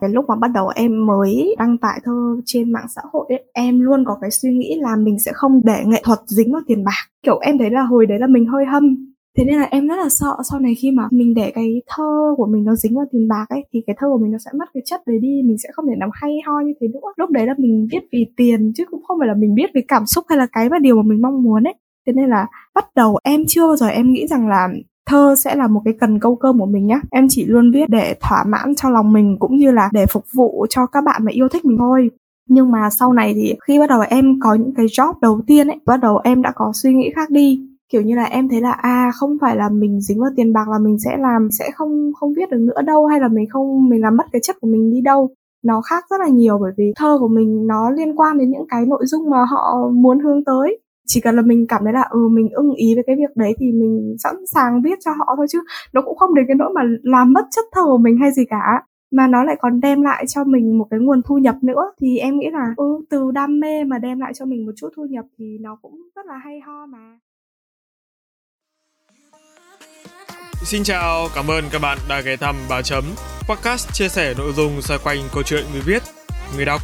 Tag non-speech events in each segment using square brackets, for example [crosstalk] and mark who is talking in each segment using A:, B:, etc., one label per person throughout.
A: cái lúc mà bắt đầu em mới đăng tải thơ trên mạng xã hội ấy, em luôn có cái suy nghĩ là mình sẽ không để nghệ thuật dính vào tiền bạc. Kiểu em thấy là hồi đấy là mình hơi hâm thế nên là em rất là sợ sau này khi mà mình để cái thơ của mình nó dính vào tiền bạc ấy thì cái thơ của mình nó sẽ mất cái chất đấy đi mình sẽ không thể nào hay ho như thế nữa. Lúc đấy là mình viết vì tiền chứ cũng không phải là mình biết vì cảm xúc hay là cái mà điều mà mình mong muốn ấy. Thế nên là bắt đầu em chưa bao giờ em nghĩ rằng là thơ sẽ là một cái cần câu cơm của mình nhá. Em chỉ luôn viết để thỏa mãn cho lòng mình cũng như là để phục vụ cho các bạn mà yêu thích mình thôi. Nhưng mà sau này thì khi bắt đầu em có những cái job đầu tiên ấy, bắt đầu em đã có suy nghĩ khác đi. Kiểu như là em thấy là à không phải là mình dính vào tiền bạc là mình sẽ làm, sẽ không không viết được nữa đâu, hay là mình không, mình làm mất cái chất của mình đi đâu. Nó khác rất là nhiều bởi vì thơ của mình nó liên quan đến những cái nội dung mà họ muốn hướng tới chỉ cần là mình cảm thấy là ừ mình ưng ý với cái việc đấy thì mình sẵn sàng viết cho họ thôi chứ nó cũng không đến cái nỗi mà làm mất chất thờ của mình hay gì cả. Mà nó lại còn đem lại cho mình một cái nguồn thu nhập nữa. Thì em nghĩ là ừ từ đam mê mà đem lại cho mình một chút thu nhập thì nó cũng rất là hay ho mà.
B: Xin chào, cảm ơn các bạn đã ghé thăm Báo Chấm, podcast chia sẻ nội dung xoay quanh câu chuyện người viết, người đọc,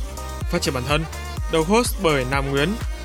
B: phát triển bản thân, đầu host bởi Nam Nguyễn,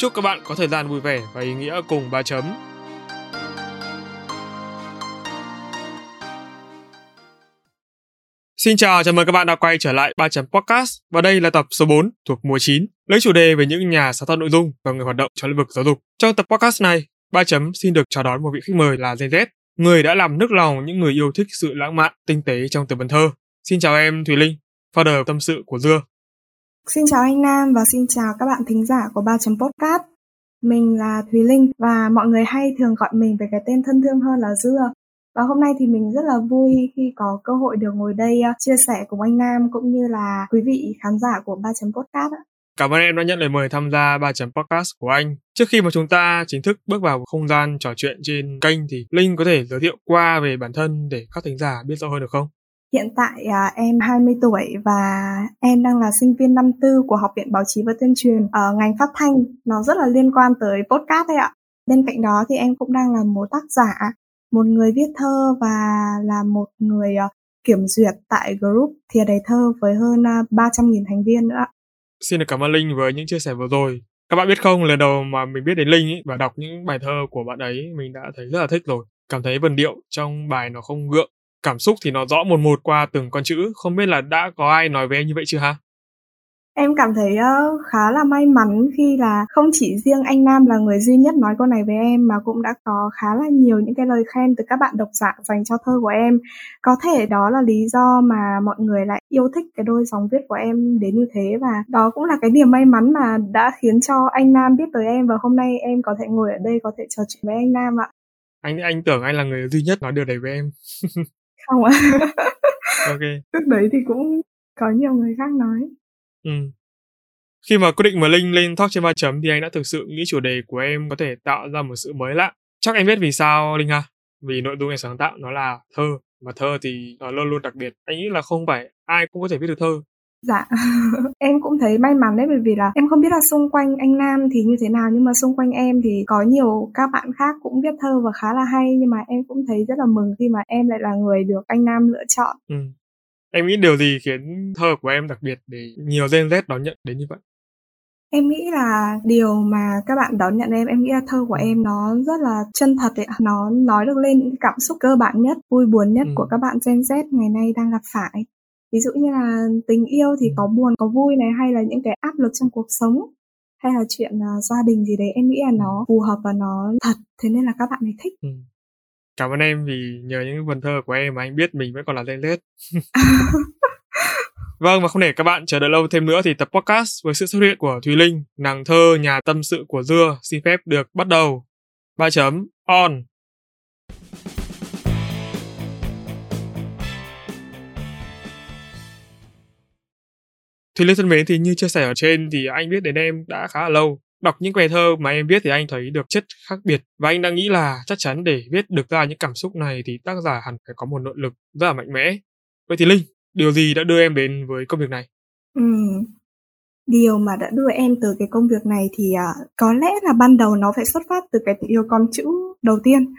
B: Chúc các bạn có thời gian vui vẻ và ý nghĩa cùng ba chấm. Xin chào, chào mừng các bạn đã quay trở lại 3 chấm podcast và đây là tập số 4 thuộc mùa 9 lấy chủ đề về những nhà sáng tạo nội dung và người hoạt động trong lĩnh vực giáo dục. Trong tập podcast này, 3 chấm xin được chào đón một vị khách mời là Gen Z, người đã làm nức lòng những người yêu thích sự lãng mạn, tinh tế trong từ vần thơ. Xin chào em Thùy Linh, founder tâm sự của Dưa.
A: Xin chào anh Nam và xin chào các bạn thính giả của 3 chấm podcast. Mình là Thùy Linh và mọi người hay thường gọi mình với cái tên thân thương hơn là Dưa. Và hôm nay thì mình rất là vui khi có cơ hội được ngồi đây ờ, chia sẻ cùng anh Nam cũng như là quý vị khán giả của 3 chấm podcast.
B: Cảm ơn em đã nhận lời mời tham gia 3 chấm podcast của anh. Trước khi mà chúng ta chính thức bước vào không gian trò chuyện trên kênh thì Linh có thể giới thiệu qua về bản thân để các thính giả biết rõ hơn được không?
A: Hiện tại à, em 20 tuổi và em đang là sinh viên năm tư của Học viện Báo chí và Tuyên truyền ở ngành phát thanh. Nó rất là liên quan tới podcast đấy ạ. Bên cạnh đó thì em cũng đang là một tác giả, một người viết thơ và là một người ờ, kiểm duyệt tại group Thìa Đầy Thơ với hơn à, uh, 300.000 thành viên nữa.
B: Xin được cảm ơn Linh với những chia sẻ vừa rồi. Các bạn biết không, lần đầu mà mình biết đến Linh ý, và đọc những bài thơ của bạn ấy, mình đã thấy rất là thích rồi. Cảm thấy vần điệu trong bài nó không gượng, cảm xúc thì nó rõ một một qua từng con chữ. Không biết là đã có ai nói với em như vậy chưa ha?
A: Em cảm thấy uh, khá là may mắn khi là không chỉ riêng anh Nam là người duy nhất nói câu này với em mà cũng đã có khá là nhiều những cái lời khen từ các bạn độc giả dành cho thơ của em. Có thể đó là lý do mà mọi người lại yêu thích cái đôi dòng viết của em đến như thế và đó cũng là cái niềm may mắn mà đã khiến cho anh Nam biết tới em và hôm nay em có thể ngồi ở đây có thể trò chuyện với anh Nam ạ.
B: Anh anh tưởng anh là người duy nhất nói điều đấy với em. [laughs]
A: Không ạ.
B: ok. [laughs]
A: Lúc đấy thì cũng có nhiều người khác nói.
B: Ừ. Khi mà quyết định mà Linh lên talk trên ba chấm thì anh đã thực sự nghĩ chủ đề của em có thể tạo ra một sự mới lạ. Chắc em biết vì sao Linh ha? Vì nội dung em sáng tạo nó là thơ và thơ thì nó luôn luôn đặc biệt. Anh nghĩ là không phải ai cũng có thể viết được thơ.
A: Dạ, [laughs] em cũng thấy may mắn đấy bởi vì là em không biết là xung quanh anh Nam thì như thế nào nhưng mà xung quanh em thì có nhiều các bạn khác cũng viết thơ và khá là hay nhưng mà em cũng thấy rất là mừng khi mà em lại là người được anh Nam lựa chọn.
B: Ừ. Em nghĩ điều gì khiến thơ của em đặc biệt để nhiều Gen Z đón nhận đến như vậy?
A: Em nghĩ là điều mà các bạn đón nhận em, em nghĩ là thơ của em nó rất là chân thật ấy. Nó nói được lên những cảm xúc cơ bản nhất, vui buồn nhất ừ. của các bạn Gen Z ngày nay đang gặp phải. Ví dụ như là tình yêu thì ừ. có buồn, có vui này hay là những cái áp lực trong cuộc sống hay là chuyện uh, gia đình gì đấy em nghĩ là nó phù hợp và nó thật thế nên là các bạn ấy thích.
B: Ừ. Cảm ơn em vì nhờ những vần thơ của em mà anh biết mình vẫn còn là Gen Z. [laughs] Vâng, và không để các bạn chờ đợi lâu thêm nữa thì tập podcast với sự xuất hiện của Thùy Linh, nàng thơ nhà tâm sự của Dưa xin phép được bắt đầu. 3 chấm on. Thì Lê thân mến thì như chia sẻ ở trên thì anh biết đến em đã khá là lâu. Đọc những bài thơ mà em viết thì anh thấy được chất khác biệt và anh đang nghĩ là chắc chắn để viết được ra những cảm xúc này thì tác giả hẳn phải có một nội lực rất là mạnh mẽ. Vậy thì Linh, điều gì đã đưa em đến với công việc này?
A: Ừ. Điều mà đã đưa em từ cái công việc này thì uh, có lẽ là ban đầu nó phải xuất phát từ cái yêu con chữ đầu tiên.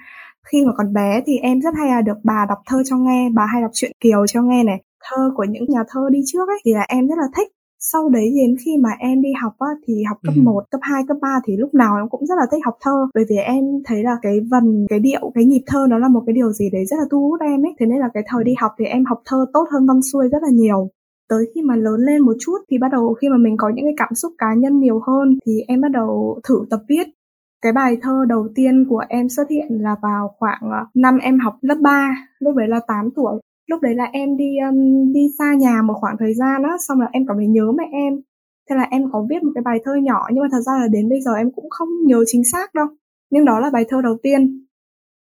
A: Khi mà còn bé thì em rất hay là được bà đọc thơ cho nghe, bà hay đọc truyện Kiều cho nghe này, thơ của những nhà thơ đi trước ấy thì là em rất là thích. Sau đấy đến khi mà em đi học á, thì học cấp ừ. 1, cấp 2, cấp 3 thì lúc nào em cũng rất là thích học thơ. Bởi vì em thấy là cái vần, cái điệu, cái nhịp thơ nó là một cái điều gì đấy rất là thu hút em ấy. Thế nên là cái thời đi học thì em học thơ tốt hơn văn xuôi rất là nhiều. Tới khi mà lớn lên một chút thì bắt đầu khi mà mình có những cái cảm xúc cá nhân nhiều hơn thì em bắt đầu thử tập viết. Cái bài thơ đầu tiên của em xuất hiện là vào khoảng ờ, năm em học lớp 3, lúc đấy là 8 tuổi lúc đấy là em đi um, đi xa nhà một khoảng thời gian á xong là em cảm thấy nhớ mẹ em. Thế là em có viết một cái bài thơ nhỏ nhưng mà thật ra là đến bây giờ em cũng không nhớ chính xác đâu. Nhưng đó là bài thơ đầu tiên.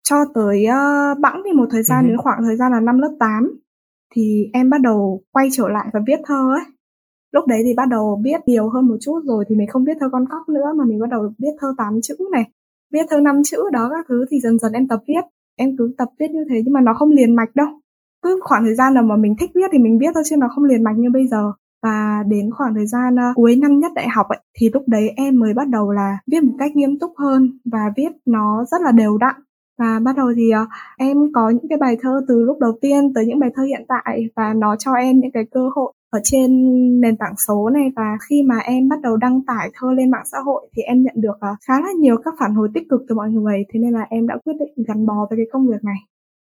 A: Cho tới uh, bẵng thì một thời gian uh-huh. đến khoảng thời gian là năm lớp 8 thì em bắt đầu quay trở lại và viết thơ ấy. Lúc đấy thì bắt đầu viết nhiều hơn một chút rồi thì mình không viết thơ con cóc nữa mà mình bắt đầu viết thơ tám chữ này viết thơ năm chữ đó các thứ thì dần dần em tập viết. Em cứ tập viết như thế nhưng mà nó không liền mạch đâu cứ khoảng thời gian nào mà mình thích viết thì mình viết thôi chứ nó không liền mạch như bây giờ. Và đến khoảng thời gian uh, cuối năm nhất đại học ấy, thì lúc đấy em mới bắt đầu là viết một cách nghiêm túc hơn và viết nó rất là đều đặn. Và bắt đầu thì uh, em có những cái bài thơ từ lúc đầu tiên tới những bài thơ hiện tại và nó cho em những cái cơ hội ở trên nền tảng số này. Và khi mà em bắt đầu đăng tải thơ lên mạng xã hội thì em nhận được uh, khá là nhiều các phản hồi tích cực từ mọi người. Thế nên là em đã quyết định gắn bó với cái công việc này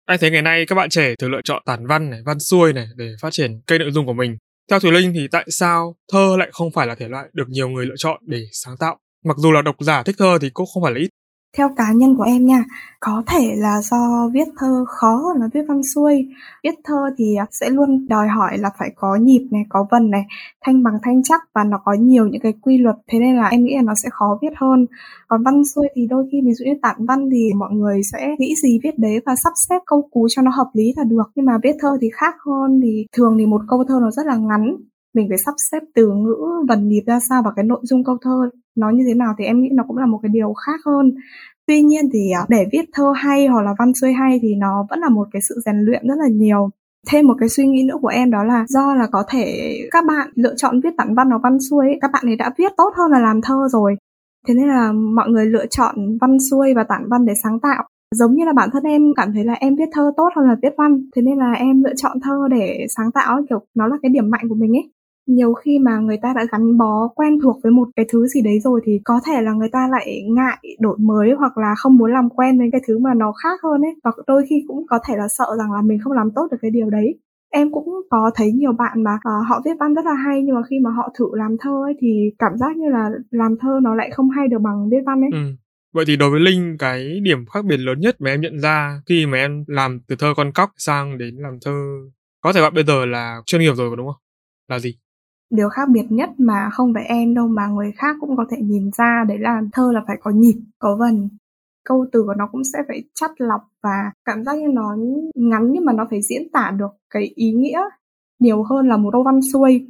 B: anh thấy ngày nay các bạn trẻ thường lựa chọn tản văn này, văn xuôi này để phát triển cây nội dung của mình. Theo Thùy Linh thì tại sao thơ lại không phải là thể loại được nhiều người lựa chọn để sáng tạo? Mặc dù là độc giả thích thơ thì cũng không phải là ít
A: theo cá nhân của em nha, có thể là do viết thơ khó hơn là viết văn xuôi. Viết thơ thì sẽ luôn đòi hỏi là phải có nhịp này, có vần này, thanh bằng thanh chắc và nó có nhiều những cái quy luật. Thế nên là em nghĩ là nó sẽ khó viết hơn. Còn văn xuôi thì đôi khi ví dụ như tản văn thì mọi người sẽ nghĩ gì viết đấy và sắp xếp câu cú cho nó hợp lý là được. Nhưng mà viết thơ thì khác hơn, thì thường thì một câu thơ nó rất là ngắn mình phải sắp xếp từ ngữ vần nhịp ra sao và cái nội dung câu thơ. Nó như thế nào thì em nghĩ nó cũng là một cái điều khác hơn. Tuy nhiên thì à, để viết thơ hay hoặc là văn xuôi hay thì nó vẫn là một cái sự rèn luyện rất là nhiều. Thêm một cái suy nghĩ nữa của em đó là do là có thể các bạn lựa chọn viết tản văn hoặc văn xuôi các bạn ấy đã viết tốt hơn là làm thơ rồi. Thế nên là mọi người lựa chọn văn xuôi và tản văn để sáng tạo. Giống như là bản thân em cảm thấy là em viết thơ tốt hơn là viết văn. Thế nên là em lựa chọn thơ để sáng tạo kiểu, nó là cái điểm mạnh của mình ấy nhiều khi mà người ta đã gắn bó quen thuộc với một cái thứ gì đấy rồi thì có thể là người ta lại ngại đổi mới hoặc là không muốn làm quen với cái thứ mà nó khác hơn ấy và đôi khi cũng có thể là sợ rằng là mình không làm tốt được cái điều đấy em cũng có thấy nhiều bạn mà uh, họ viết văn rất là hay nhưng mà khi mà họ thử làm thơ ấy thì cảm giác như là làm thơ nó lại không hay được bằng viết văn ấy
B: ừ. Vậy thì đối với Linh cái điểm khác biệt lớn nhất mà em nhận ra khi mà em làm từ thơ con cóc sang đến làm thơ có thể bạn bây giờ là chuyên nghiệp rồi đúng không? Là gì?
A: Điều khác biệt nhất mà không phải em đâu mà người khác cũng có thể nhìn ra đấy là thơ là phải có nhịp, có vần. Câu từ của nó cũng sẽ phải chắt lọc và cảm giác như nó ngắn nhưng mà nó phải diễn tả được cái ý nghĩa nhiều hơn là một câu văn xuôi.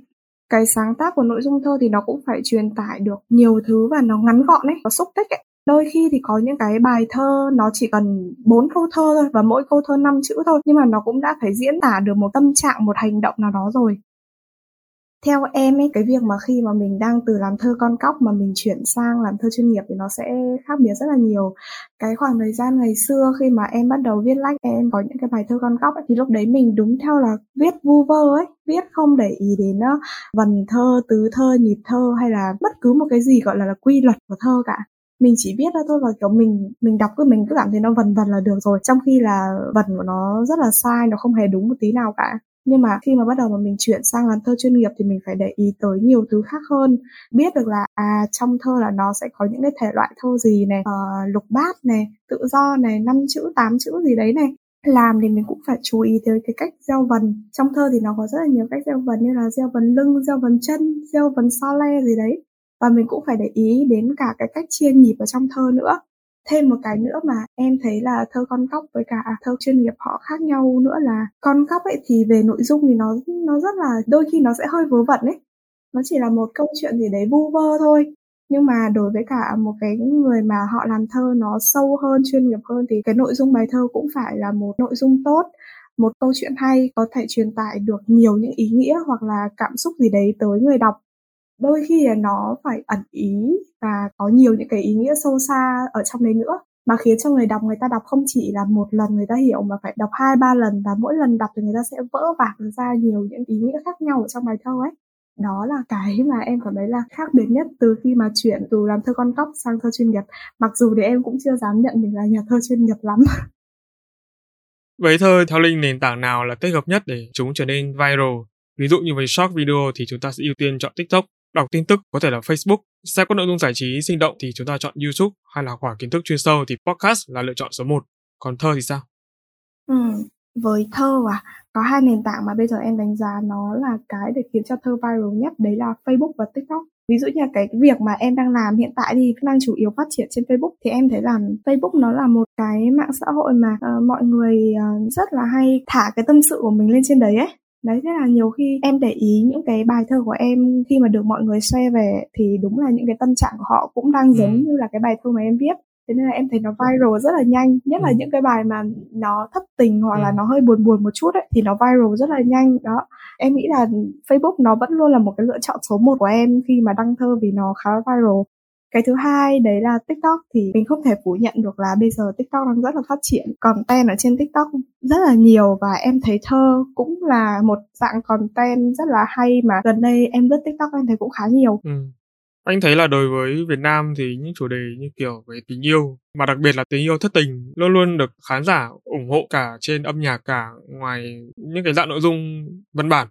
A: Cái sáng tác của nội dung thơ thì nó cũng phải truyền tải được nhiều thứ và nó ngắn gọn ấy, nó xúc tích ấy. Đôi khi thì có những cái bài thơ nó chỉ cần bốn câu thơ thôi và mỗi câu thơ năm chữ thôi nhưng mà nó cũng đã phải diễn tả được một tâm trạng, một hành động nào đó rồi theo em ấy cái việc mà khi mà mình đang từ làm thơ con cóc mà mình chuyển sang làm thơ chuyên nghiệp thì nó sẽ khác biệt rất là nhiều. Cái khoảng thời gian ngày xưa khi mà em bắt đầu viết lách em có những cái bài thơ con cóc ấy, thì lúc đấy mình đúng theo là viết vu vơ ấy viết không để ý đến uh, vần thơ tứ thơ nhịp thơ hay là bất cứ một cái gì gọi là, là quy luật của thơ cả. Mình chỉ biết ra thôi và kiểu mình mình đọc cứ mình cứ cảm thấy nó vần vần là được rồi trong khi là vần của nó rất là sai nó không hề đúng một tí nào cả nhưng mà khi mà bắt đầu mà mình chuyển sang làm thơ chuyên nghiệp thì mình phải để ý tới nhiều thứ khác hơn. Biết được là à trong thơ là nó sẽ có những cái thể loại thơ gì này uh, lục bát này tự do này năm chữ tám chữ gì đấy này. Làm thì mình cũng phải chú ý tới cái cách gieo vần. Trong thơ thì nó có rất là nhiều cách gieo vần như là gieo vần lưng gieo vần chân gieo vần so le gì đấy. Và mình cũng phải để ý đến cả cái cách chia nhịp ở trong thơ nữa thêm một cái nữa mà em thấy là thơ con cóc với cả à, thơ chuyên nghiệp họ khác nhau nữa là con cóc ấy thì về nội dung thì nó nó rất là, đôi khi nó sẽ hơi vớ vẩn ấy. Nó chỉ là một câu chuyện gì đấy vu vơ thôi. Nhưng mà đối với cả một cái người mà họ làm thơ nó sâu hơn, chuyên nghiệp hơn thì cái nội dung bài thơ cũng phải là một nội dung tốt, một câu chuyện hay có thể truyền tải được nhiều những ý nghĩa hoặc là cảm xúc gì đấy tới người đọc đôi khi là nó phải ẩn ý và có nhiều những cái ý nghĩa sâu xa ở trong đấy nữa mà khiến cho người đọc người ta đọc không chỉ là một lần người ta hiểu mà phải đọc hai ba lần và mỗi lần đọc thì người ta sẽ vỡ vạc ra nhiều những ý nghĩa khác nhau ở trong bài thơ ấy. Đó là cái mà em cảm thấy là khác biệt nhất từ khi mà chuyển từ làm thơ con cóc sang thơ chuyên nghiệp. Mặc dù thì em cũng chưa dám nhận mình là nhà thơ chuyên nghiệp lắm. [laughs]
B: Vậy thơ theo Linh nền tảng nào là thích hợp nhất để chúng trở nên viral? Ví dụ như với short video thì chúng ta sẽ ưu tiên chọn TikTok, đọc tin tức có thể là Facebook, xem các nội dung giải trí sinh động thì chúng ta chọn YouTube hay là khóa kiến thức chuyên sâu thì podcast là lựa chọn số 1. Còn thơ thì sao?
A: Ừ, với thơ à, có hai nền tảng mà bây giờ em đánh giá nó là cái để khiến cho thơ viral nhất đấy là Facebook và TikTok ví dụ như là cái việc mà em đang làm hiện tại thì đang chủ yếu phát triển trên Facebook thì em thấy là Facebook nó là một cái mạng xã hội mà uh, mọi người uh, rất là hay thả cái tâm sự của mình lên trên đấy ấy đấy thế là nhiều khi em để ý những cái bài thơ của em khi mà được mọi người share về thì đúng là những cái tâm trạng của họ cũng đang giống ừ. như là cái bài thơ mà em viết thế nên là em thấy nó viral rất là nhanh nhất là ừ. những cái bài mà nó thất tình hoặc là ừ. nó hơi buồn buồn một chút ấy thì nó viral rất là nhanh đó em nghĩ là Facebook nó vẫn luôn là một cái lựa chọn số 1 của em khi mà đăng thơ vì nó khá viral cái thứ hai đấy là tiktok thì mình không thể phủ nhận được là bây giờ tiktok đang rất là phát triển content ở trên tiktok rất là nhiều và em thấy thơ cũng là một dạng content rất là hay mà gần đây em lướt tiktok em thấy cũng khá nhiều
B: ừ. Anh thấy là đối với Việt Nam thì những chủ đề như kiểu về tình yêu, mà đặc biệt là tình yêu thất tình, luôn luôn được khán giả ủng hộ cả trên âm nhạc, cả ngoài những cái dạng nội dung văn bản.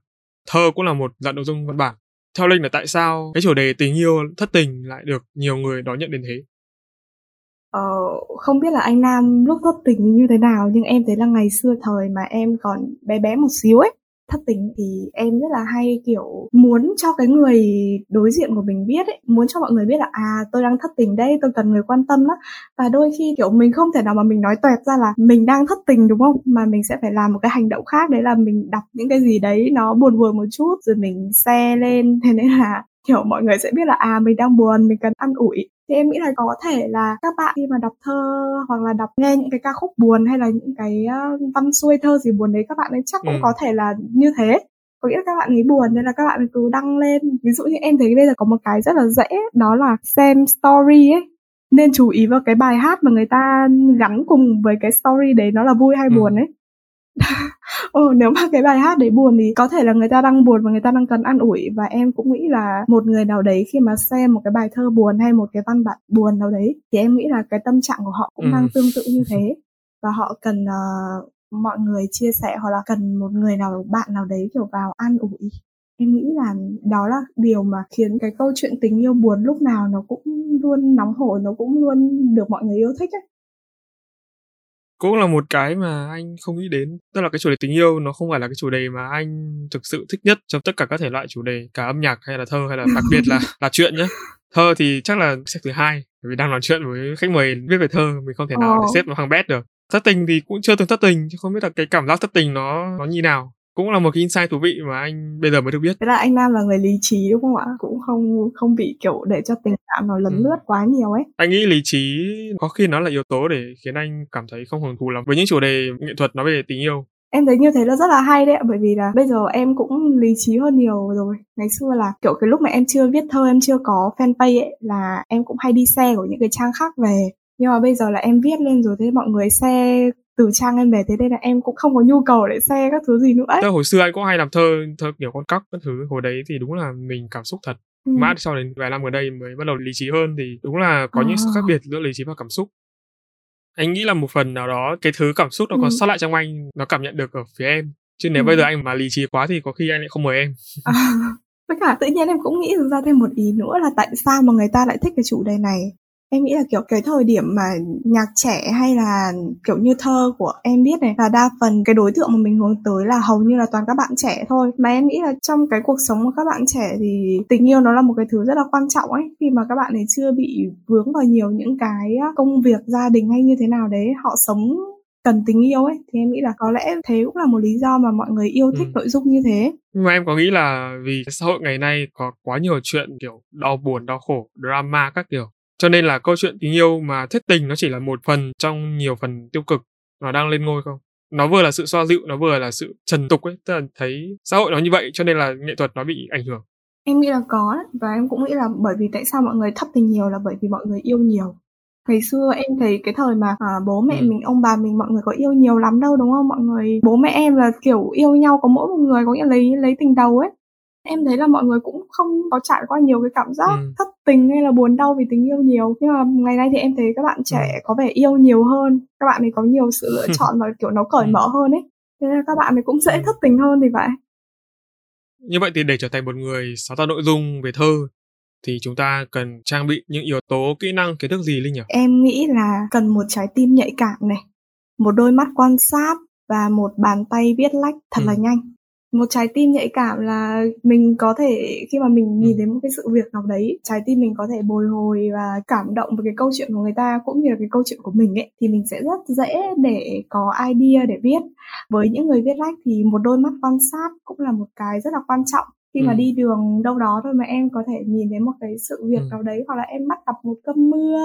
B: Thơ cũng là một dạng nội dung văn bản. Theo Linh là tại sao cái chủ đề tình yêu thất tình lại được nhiều người đón nhận đến thế?
A: Ờ, không biết là anh Nam lúc thất tình như thế nào nhưng em thấy là ngày xưa thời mà em còn bé bé một xíu ấy thất tình thì em rất là hay, kiểu, muốn cho cái người đối diện của mình biết ấy, muốn cho mọi người biết là à tôi đang thất tình đây, tôi cần người quan tâm đó và đôi khi, kiểu, mình không thể nào mà mình nói toẹt ra là mình đang thất tình, đúng không? Mà mình sẽ phải làm một cái hành động khác, đấy là mình đọc những cái gì đấy nó buồn buồn một chút, rồi mình xe lên. [laughs] Thế nên là, kiểu, mọi người sẽ biết là à mình đang buồn, mình cần ăn ủi thì em nghĩ là có thể là các bạn khi mà đọc thơ hoặc là đọc nghe những cái ca khúc buồn hay là những cái văn xuôi thơ gì buồn đấy các bạn ấy chắc cũng ừ. có thể là như thế có nghĩa là các bạn ấy buồn nên là các bạn cứ đăng lên ví dụ như em thấy bây giờ có một cái rất là dễ đó là xem story ấy nên chú ý vào cái bài hát mà người ta gắn cùng với cái story đấy nó là vui hay ừ. buồn ấy ừ, nếu mà cái bài hát đấy buồn thì có thể là người ta đang buồn và người ta đang cần ăn ủi. Và em cũng nghĩ là một người nào đấy khi mà xem một cái bài thơ buồn hay một cái văn bản buồn nào đấy thì em nghĩ là cái tâm trạng của họ cũng ừ. đang tương tự như thế. Và họ cần uh, mọi người chia sẻ hoặc là cần một người nào bạn nào đấy kiểu vào an ủi. Em nghĩ là đó là điều mà khiến cái câu chuyện tình yêu buồn lúc nào nó cũng luôn nóng hổi nó cũng luôn được mọi người yêu thích ấy
B: cũng là một cái mà anh không nghĩ đến. Tức là cái chủ đề tình yêu nó không phải là cái chủ đề mà anh thực sự thích nhất trong tất cả các thể loại chủ đề cả âm nhạc hay là thơ hay là đặc biệt là [laughs] là chuyện nhé thơ thì chắc là xếp thứ hai vì đang nói chuyện với khách mời viết về thơ mình không thể nào để xếp vào hàng bét được. Thất tình thì cũng chưa từng thất tình chứ không biết là cái cảm giác thất tình nó nó như nào cũng là một cái insight thú vị mà anh bây giờ mới được biết.
A: Thế là anh Nam là người lý trí đúng không ạ? Cũng không không bị kiểu để cho tình cảm nó lấn ừ. lướt quá nhiều ấy.
B: Anh nghĩ lý trí có khi nó là yếu tố để khiến anh cảm thấy không hưởng thụ lắm với những chủ đề nghệ thuật nói về tình yêu.
A: Em thấy như thế là rất là hay đấy ạ bởi vì là bây giờ em cũng lý trí hơn nhiều rồi. Ngày xưa là kiểu cái lúc mà em chưa viết thơ em chưa có fanpage ấy là em cũng hay đi xe của những cái trang khác về nhưng mà bây giờ là em viết lên rồi thế mọi người xe từ trang em về thế nên là em cũng không có nhu cầu để xe các thứ gì nữa ấy.
B: Thế hồi xưa anh cũng hay làm thơ thơ kiểu con cóc các thứ hồi đấy thì đúng là mình cảm xúc thật ừ. mãi sau đến vài năm gần đây mới bắt đầu lý trí hơn thì đúng là có à. những sự khác biệt giữa lý trí và cảm xúc anh nghĩ là một phần nào đó cái thứ cảm xúc nó ừ. còn sót lại trong anh nó cảm nhận được ở phía em chứ nếu ừ. bây giờ anh mà lý trí quá thì có khi anh lại không mời em
A: à, với cả tự nhiên em cũng nghĩ ra thêm một ý nữa là tại sao mà người ta lại thích cái chủ đề này Em nghĩ là kiểu cái thời điểm mà nhạc trẻ hay là kiểu như thơ của em biết này là đa phần cái đối tượng mà mình hướng tới là hầu như là toàn các bạn trẻ thôi. Mà em nghĩ là trong cái cuộc sống của các bạn trẻ thì tình yêu nó là một cái thứ rất là quan trọng ấy khi mà các bạn ấy chưa bị vướng vào nhiều những cái công việc gia đình hay như thế nào đấy họ sống cần tình yêu ấy thì em nghĩ là có lẽ thế cũng là một lý do mà mọi người yêu thích ừ. nội dung như thế
B: nhưng mà em có nghĩ là vì xã hội ngày nay có quá nhiều chuyện kiểu đau buồn đau khổ drama các kiểu cho nên là câu chuyện tình yêu mà thuyết tình nó chỉ là một phần trong nhiều phần tiêu cực nó đang lên ngôi không? Nó vừa là sự xoa dịu nó vừa là sự trần tục ấy tức là thấy xã hội nó như vậy cho nên là nghệ thuật nó bị ảnh hưởng.
A: Em nghĩ là có và em cũng nghĩ là bởi vì tại sao mọi người thất tình nhiều là bởi vì mọi người yêu nhiều. Ngày xưa em thấy cái thời mà à, bố mẹ ừ. mình ông bà mình mọi người có yêu nhiều lắm đâu đúng không? Mọi người bố mẹ em là kiểu yêu nhau có mỗi một người có nghĩa lấy lấy tình đầu ấy em thấy là mọi người cũng không có trải qua nhiều cái cảm giác ừ. thất tình hay là buồn đau vì tình yêu nhiều nhưng mà ngày nay thì em thấy các bạn trẻ ừ. có vẻ yêu nhiều hơn các bạn ấy có nhiều sự lựa [laughs] chọn và kiểu nó cởi ừ. mở hơn ấy thế nên là các bạn ấy cũng dễ ừ. thất tình hơn thì vậy
B: như vậy thì để trở thành một người sáng tạo nội dung về thơ thì chúng ta cần trang bị những yếu tố kỹ năng kiến thức gì linh nhỉ
A: em nghĩ là cần một trái tim nhạy cảm này một đôi mắt quan sát và một bàn tay viết lách thật ừ. là nhanh một trái tim nhạy cảm là mình có thể khi mà mình nhìn đến một cái sự việc nào đấy trái tim mình có thể bồi hồi và cảm động với cái câu chuyện của người ta cũng như là cái câu chuyện của mình ấy thì mình sẽ rất dễ để có idea để viết. Với những người viết lách thì một đôi mắt quan sát cũng là một cái rất là quan trọng khi ừ. mà đi đường đâu đó thôi mà em có thể nhìn thấy một cái sự việc ừ. nào đấy hoặc là em bắt gặp một cơn mưa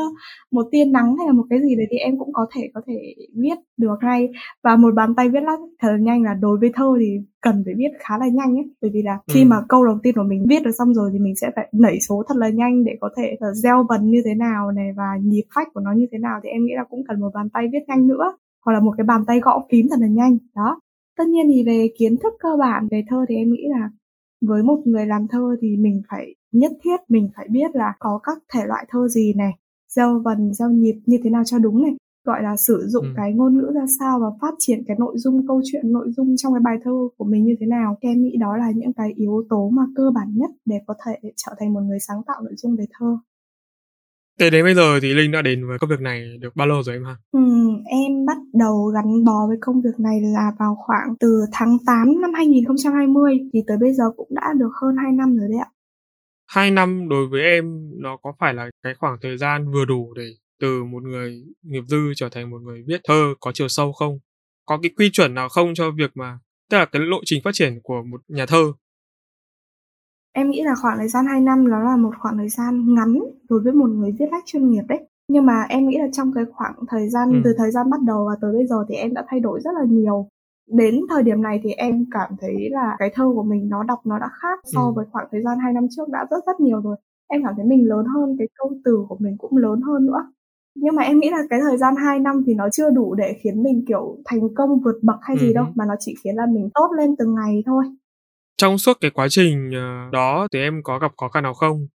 A: một tia nắng hay là một cái gì đấy thì em cũng có thể có thể viết được ngay và một bàn tay viết lách thật là nhanh là đối với thơ thì cần phải viết khá là nhanh ấy bởi vì là ừ. khi mà câu đầu tiên của mình viết được xong rồi thì mình sẽ phải nảy số thật là nhanh để có thể gieo vần như thế nào này và nhịp phách của nó như thế nào thì em nghĩ là cũng cần một bàn tay viết nhanh nữa hoặc là một cái bàn tay gõ phím thật là nhanh đó tất nhiên thì về kiến thức cơ bản về thơ thì em nghĩ là với một người làm thơ thì mình phải nhất thiết mình phải biết là có các thể loại thơ gì này gieo vần gieo nhịp như thế nào cho đúng này gọi là sử dụng ừ. cái ngôn ngữ ra sao và phát triển cái nội dung câu chuyện nội dung trong cái bài thơ của mình như thế nào em nghĩ đó là những cái yếu tố mà cơ bản nhất để có thể trở thành một người sáng tạo nội dung về thơ
B: Thế đến bây giờ thì Linh đã đến với công việc này được bao lâu rồi em ha?
A: Ừ, em bắt đầu gắn bó với công việc này là vào khoảng từ tháng 8 năm 2020 thì tới bây giờ cũng đã được hơn 2 năm rồi đấy ạ.
B: 2 năm đối với em nó có phải là cái khoảng thời gian vừa đủ để từ một người nghiệp dư trở thành một người viết thơ có chiều sâu không? Có cái quy chuẩn nào không cho việc mà tức là cái lộ trình phát triển của một nhà thơ
A: Em nghĩ là khoảng thời gian 2 năm nó là một khoảng thời gian ngắn đối với một người viết lách chuyên nghiệp đấy. Nhưng mà em nghĩ là trong cái khoảng thời gian ừ. từ thời gian bắt đầu và tới bây giờ thì em đã thay đổi rất là nhiều. Đến thời điểm này thì em cảm thấy là cái thơ của mình nó đọc nó đã khác so ừ. với khoảng thời gian 2 năm trước đã rất rất nhiều rồi. Em cảm thấy mình lớn hơn, cái câu từ của mình cũng lớn hơn nữa. Nhưng mà em nghĩ là cái thời gian 2 năm thì nó chưa đủ để khiến mình kiểu thành công vượt bậc hay ừ. gì đâu mà nó chỉ khiến là mình tốt lên từng ngày thôi
B: trong suốt cái quá trình ờ, đó thì em có gặp khó khăn nào không?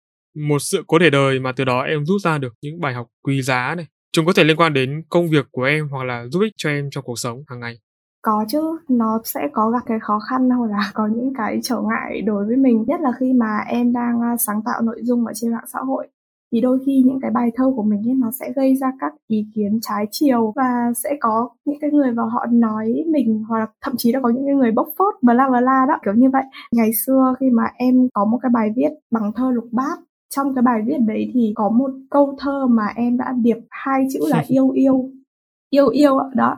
B: Một sự cố để đời mà từ đó em rút ra được những bài học quý giá này. Chúng có thể liên quan đến công việc của em hoặc là giúp ích cho em trong cuộc sống hàng ngày.
A: Có chứ, nó sẽ có gặp cái khó khăn [laughs] hoặc là có những cái trở ngại đối với mình, nhất là khi mà em đang ờ, sáng tạo nội dung ở trên mạng xã hội thì đôi khi những cái bài thơ của mình ấy nó sẽ gây ra các ý kiến trái chiều và sẽ có những cái người vào họ nói mình hoặc là thậm chí là có những cái người bốc phốt bla bla đó kiểu như vậy. Ngày xưa khi mà em có một cái bài viết bằng thơ lục bát trong cái bài viết đấy thì có một câu thơ mà em đã điệp hai chữ là [laughs] yêu yêu yêu yêu đó.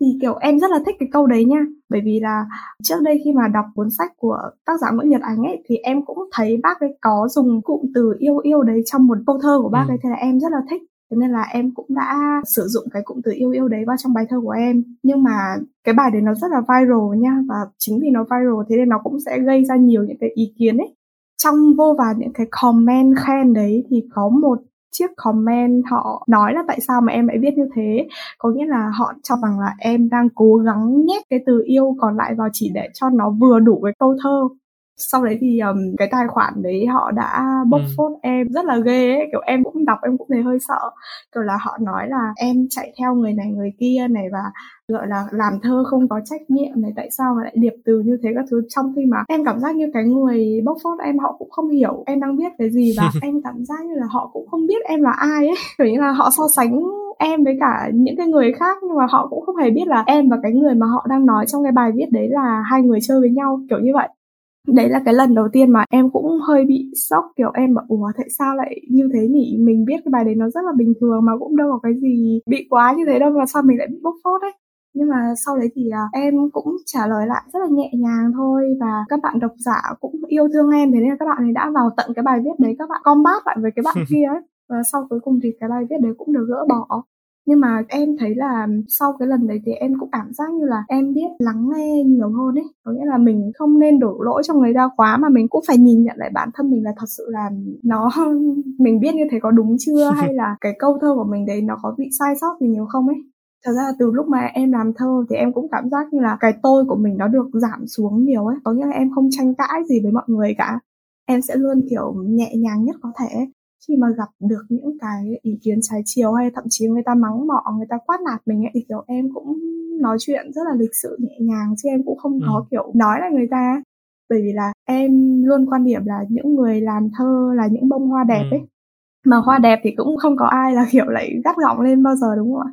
A: Thì kiểu em rất là thích cái câu đấy nha bởi vì là trước đây khi mà đọc cuốn sách của tác giả Nguyễn Nhật Ánh ấy thì em cũng thấy bác ấy có dùng cụm từ yêu yêu đấy trong một câu thơ của bác ừ. ấy thế là em rất là thích. Thế nên là em cũng đã sử dụng cái cụm từ yêu yêu đấy vào trong bài thơ của em. Nhưng mà cái bài đấy nó rất là viral nha và chính vì nó viral thế nên nó cũng sẽ gây ra nhiều những cái ý kiến ấy. Trong vô vàn những cái comment khen đấy thì có một chiếc comment họ nói là tại sao mà em lại viết như thế. Có nghĩa là họ cho rằng là em đang cố gắng nhét cái từ yêu còn lại vào chỉ để cho nó vừa đủ với câu thơ sau đấy thì um, cái tài khoản đấy họ đã bốc ừ. phốt em rất là ghê ấy. Kiểu em cũng đọc em cũng thấy hơi sợ. Kiểu là họ nói là em chạy theo người này người kia này và gọi là làm thơ không có trách nhiệm này tại sao mà lại điệp từ như thế các thứ? Trong khi mà em cảm giác như cái người bốc phốt em họ cũng không hiểu em đang viết cái gì và [laughs] em cảm giác như là họ cũng không biết em là ai ấy. [laughs] Kiểu như là họ so sánh em với cả những cái người khác nhưng mà họ cũng không hề biết là em và cái người mà họ đang nói trong cái bài viết đấy là hai người chơi với nhau kiểu như vậy đấy là cái lần đầu tiên mà em cũng hơi bị sốc kiểu em bảo ủa tại sao lại như thế nhỉ? Mình biết cái bài đấy nó rất là bình thường mà cũng đâu có cái gì bị quá như thế đâu mà sao mình lại bị bốc phốt ấy nhưng mà sau đấy thì uh, em cũng trả lời lại rất là nhẹ nhàng thôi và các bạn độc giả cũng yêu thương em. Thế nên là các bạn ấy đã vào tận cái bài viết đấy các bạn combat lại với cái bạn [laughs] kia ấy. Và sau cuối cùng thì cái bài viết đấy cũng được gỡ bỏ nhưng mà em thấy là sau cái lần đấy thì em cũng cảm giác như là em biết lắng nghe nhiều hơn ấy. Có nghĩa là mình không nên đổ lỗi cho người ta quá mà mình cũng phải nhìn nhận lại bản thân mình là thật sự là nó [laughs] mình biết như thế có đúng chưa? [laughs] Hay là cái câu thơ của mình đấy nó có bị sai sót gì nhiều không ấy? Thật ra từ lúc mà em làm thơ thì em cũng cảm giác như là cái tôi của mình nó được giảm xuống nhiều ấy. Có nghĩa là em không tranh cãi gì với mọi người cả. Em sẽ luôn kiểu nhẹ nhàng nhất có thể khi mà gặp được những cái ý kiến trái chiều hay thậm chí người ta mắng mọ người ta quát nạt mình ấy thì kiểu em cũng nói chuyện rất là lịch sự nhẹ nhàng chứ em cũng không có ừ. kiểu nói lại người ta bởi vì là em luôn quan điểm là những người làm thơ là những bông hoa đẹp ừ. ấy mà hoa đẹp thì cũng không có ai là kiểu lại gắt gỏng lên bao giờ đúng không ạ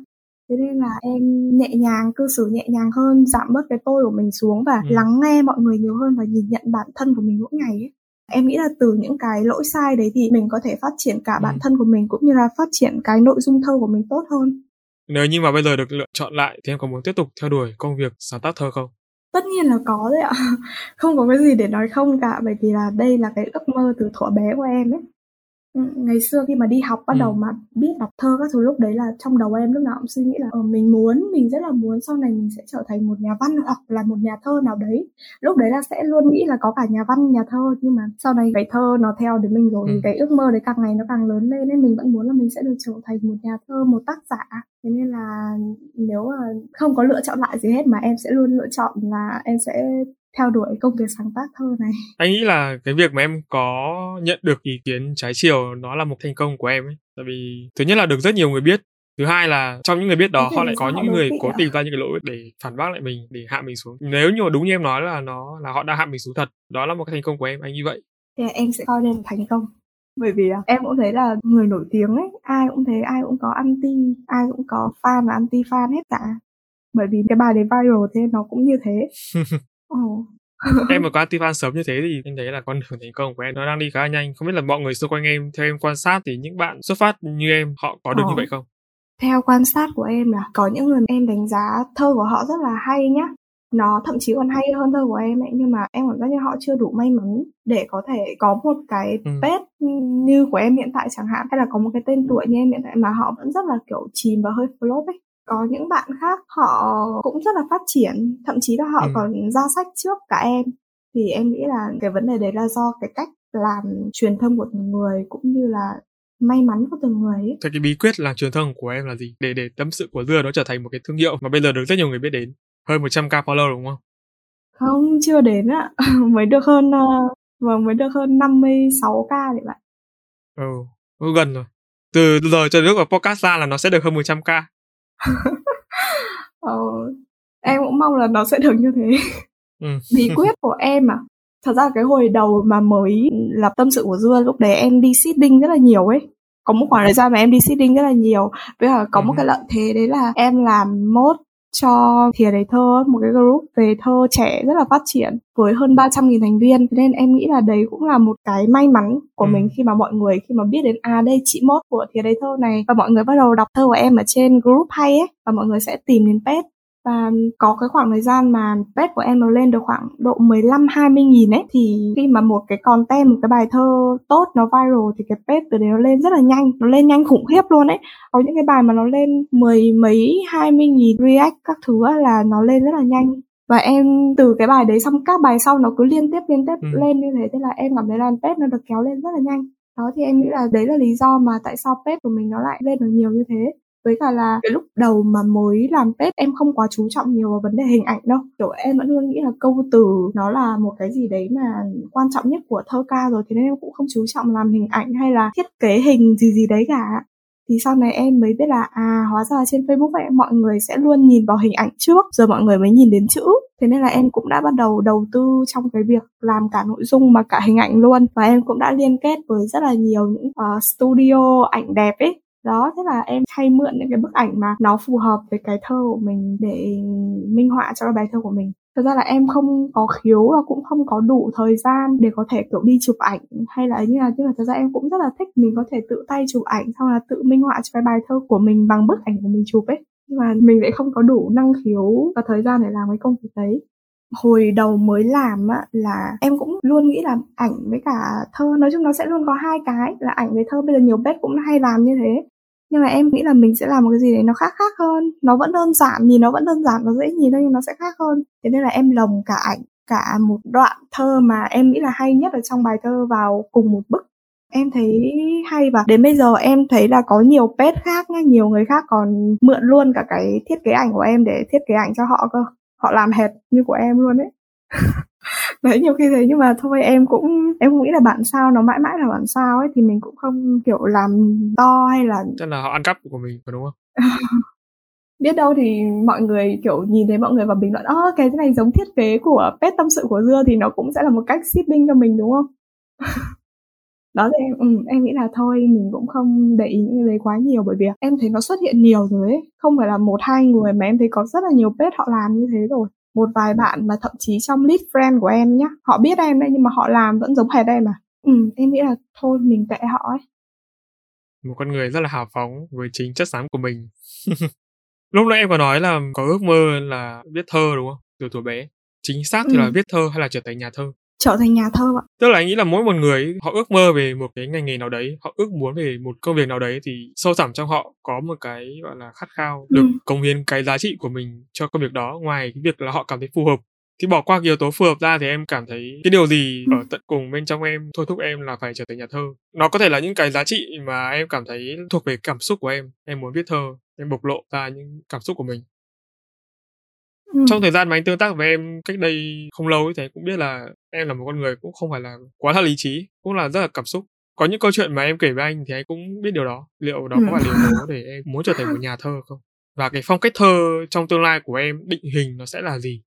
A: thế nên là em nhẹ nhàng cư xử nhẹ nhàng hơn giảm bớt cái tôi của mình xuống và ừ. lắng nghe mọi người nhiều hơn và nhìn nhận bản thân của mình mỗi ngày ấy em nghĩ là từ những cái lỗi sai đấy thì mình có thể phát triển cả bản ừ. thân của mình cũng như là phát triển cái nội dung thơ của mình tốt hơn.
B: Nếu như mà bây giờ được lựa chọn lại thì em có muốn tiếp tục theo đuổi công việc sáng tác thơ không?
A: Tất nhiên là có đấy ạ. [laughs] Không có cái gì để nói không cả bởi vì là đây là cái ước mơ từ thuở bé của em ấy ngày xưa khi mà đi học bắt ừ. đầu mà biết đọc thơ các thứ lúc đấy là trong đầu em lúc nào cũng suy nghĩ là ờ, mình muốn mình rất là muốn sau này mình sẽ trở thành một nhà văn hoặc là một nhà thơ nào đấy lúc đấy là sẽ luôn nghĩ là có cả nhà văn nhà thơ nhưng mà sau này cái thơ nó theo đến mình rồi ừ. cái ước mơ đấy càng ngày nó càng lớn lên nên mình vẫn muốn là mình sẽ được trở thành một nhà thơ một tác giả thế nên là nếu mà không có lựa chọn lại gì hết mà em sẽ luôn lựa chọn là em sẽ theo đuổi công việc sáng tác thơ này.
B: Anh nghĩ là cái việc mà em có nhận được ý kiến trái chiều nó là một thành công của em ấy tại vì thứ nhất là được rất nhiều người biết thứ hai là trong những người biết đó họ lại có những người cố tìm ra những cái lỗi để phản bác lại mình để hạ mình xuống. Nếu như mà đúng như em nói là nó là họ đã hạ mình xuống thật đó là một cái thành công của em anh như vậy.
A: Thì em sẽ coi đây là thành công. Bởi vì em cũng thấy là người nổi tiếng ấy ai cũng thấy ai cũng có anti ai cũng có fan và anti fan hết cả. Bởi vì cái bài đấy viral thế nó cũng như thế [laughs]
B: Em mà có anti fan sớm như thế thì anh thấy là con đường thành công của em nó đang đi khá nhanh. Không biết là mọi người xung quanh em theo em quan sát thì những bạn xuất phát như em họ có được ờ. như vậy không?
A: Theo quan sát của em là có những người em đánh giá thơ của họ rất là hay nhá. Nó thậm chí còn hay hơn thơ của em ấy nhưng mà em cảm giác như họ chưa đủ may mắn để có thể có một cái ừ. page như của em hiện tại chẳng hạn hay là có một cái tên tuổi như em hiện tại mà họ vẫn rất là kiểu chìm và hơi flop ấy có những bạn khác họ cũng rất là phát triển thậm chí là họ ừ. còn ra sách trước cả em thì em nghĩ là cái vấn đề đấy là do cái cách làm truyền thông của từng người cũng như là may mắn của từng người ấy.
B: Thế cái bí quyết làm truyền thông của em là gì? Để để tâm sự của Dưa nó trở thành một cái thương hiệu mà bây giờ được rất nhiều người biết đến. Hơn 100k follow đúng không?
A: Không, chưa đến ạ. [laughs] mới được hơn uh, vâng mới được hơn 56k đấy bạn.
B: Ừ, gần rồi. Từ giờ cho đến lúc podcast ra là nó sẽ được hơn 100k.
A: Ờ, em cũng mong là nó sẽ được như thế ừ. bí quyết của em à thật ra cái hồi đầu mà mới lập tâm sự của dưa lúc đấy em đi seeding rất là nhiều ấy có một khoảng thời gian mà em đi seeding rất là nhiều với cả có ừ. một cái lợi thế đấy là em làm mốt cho thìa đầy thơ một cái group về thơ trẻ rất là phát triển với hơn 300.000 thành viên. Nên em nghĩ là đấy cũng là một cái may mắn của ừ. mình khi mà mọi người khi mà biết đến à đây chị mốt của thìa đầy thơ này. Và mọi người bắt đầu đọc thơ của em ở trên group hay ấy và mọi người sẽ tìm đến page và có cái khoảng thời gian mà page của em nó lên được khoảng độ 15 20 nghìn ấy thì khi mà một cái content một cái bài thơ tốt nó viral thì cái page từ đấy nó lên rất là nhanh nó lên nhanh khủng khiếp luôn ấy. Có những cái bài mà nó lên mười mấy hai mươi nghìn react các thứ là nó lên rất là nhanh. Và em từ cái bài đấy xong các bài sau nó cứ liên tiếp liên tiếp ừ. lên như thế thế là em cảm thấy là page nó được kéo lên rất là nhanh. Đó thì em nghĩ là đấy là lý do mà tại sao page của mình nó lại lên được nhiều như thế với cả là cái lúc đầu mà mới làm pet em không quá chú trọng nhiều vào vấn đề hình ảnh đâu. Kiểu em vẫn luôn nghĩ là câu từ nó là một cái gì đấy mà quan trọng nhất của thơ ca rồi thế nên em cũng không chú trọng làm hình ảnh hay là thiết kế hình gì gì đấy cả. Thì sau này em mới biết là à hóa ra trên Facebook vậy mọi người sẽ luôn nhìn vào hình ảnh trước rồi mọi người mới nhìn đến chữ. Thế nên là em cũng đã bắt đầu đầu tư trong cái việc làm cả nội dung mà cả hình ảnh luôn. Và em cũng đã liên kết với rất là nhiều những uh, studio ảnh đẹp ấy đó, thế là em hay mượn những cái bức ảnh mà nó phù hợp với cái thơ của mình để minh họa cho cái bài thơ của mình. Thật ra là em không có khiếu và cũng không có đủ thời gian để có thể, kiểu, đi chụp ảnh hay là như là nhưng mà thật ra em cũng rất là thích mình có thể tự tay chụp ảnh xong là tự minh họa cho cái bài thơ của mình bằng bức ảnh của mình chụp ấy. Nhưng mà mình lại không có đủ năng khiếu và thời gian để làm cái công việc đấy. Hồi đầu mới làm á, là em cũng luôn nghĩ là ảnh với cả thơ, nói chung nó sẽ luôn có hai cái, là ảnh với thơ. Bây giờ nhiều bếp cũng hay làm như thế nhưng mà em nghĩ là mình sẽ làm một cái gì đấy nó khác khác hơn. Nó vẫn đơn giản, nhìn nó vẫn đơn giản, nó dễ nhìn thôi nhưng nó sẽ khác hơn. Thế nên là em lồng cả ảnh, cả một đoạn thơ mà em nghĩ là hay nhất ở trong bài thơ vào cùng một bức. Em thấy hay và đến bây giờ em thấy là có nhiều pet khác nhá, nhiều người khác còn mượn luôn cả cái thiết kế ảnh của em để thiết kế ảnh cho họ cơ. Họ làm hệt như của em luôn đấy [laughs] đấy nhiều khi thế nhưng mà thôi em cũng em cũng nghĩ là bản sao nó mãi mãi là bản sao ấy thì mình cũng không kiểu làm to hay là
B: chắc là họ ăn cắp của mình phải đúng không? [laughs]
A: Biết đâu thì mọi người kiểu nhìn thấy mọi người vào bình luận ơ cái này giống thiết kế của pet tâm sự của dưa thì nó cũng sẽ là một cách seeding cho mình đúng không? [laughs] Đó thì em ừ, em nghĩ là thôi mình cũng không để ý những cái đấy quá nhiều bởi vì em thấy nó xuất hiện nhiều rồi ấy. Không phải là một hai người mà em thấy có rất là nhiều page họ làm như thế rồi một vài bạn mà thậm chí trong list friend của em nhá họ biết em đấy nhưng mà họ làm vẫn giống hệt em à? Ừ em nghĩ là thôi mình kệ họ ấy.
B: Một con người rất là hào phóng với chính chất xám của mình. [laughs] Lúc nãy em có nói là có ước mơ là viết thơ đúng không? Từ tuổi bé. Chính xác thì ừ. là viết thơ hay là trở thành nhà thơ
A: trở thành nhà thơ ạ.
B: Tức là anh nghĩ là mỗi một người họ ước mơ về một cái ngành nghề nào đấy họ ước muốn về một công việc nào đấy thì sâu thẳm trong họ có một cái gọi là khát khao được ừ. cống hiến cái giá trị của mình cho công việc đó. Ngoài cái việc là họ cảm thấy phù hợp thì bỏ qua yếu tố phù hợp ra thì em cảm thấy cái điều gì ừ. ở tận cùng bên trong em thôi thúc em là phải trở thành nhà thơ. Nó có thể là những cái giá trị mà em cảm thấy thuộc về cảm xúc của em. Em muốn viết thơ em bộc lộ ra những cảm xúc của mình Ừ. Trong thời gian mà anh tương tác với em cách đây không lâu ấy, thì cũng biết là em là một con người cũng không phải là quá là lý trí, cũng là rất là cảm xúc. Có những câu chuyện mà em kể với anh thì anh cũng biết điều đó. Liệu đó ừ. có phải điều tố để em muốn trở thành một nhà thơ không? Và cái phong cách thơ trong tương lai của em định hình nó sẽ là gì?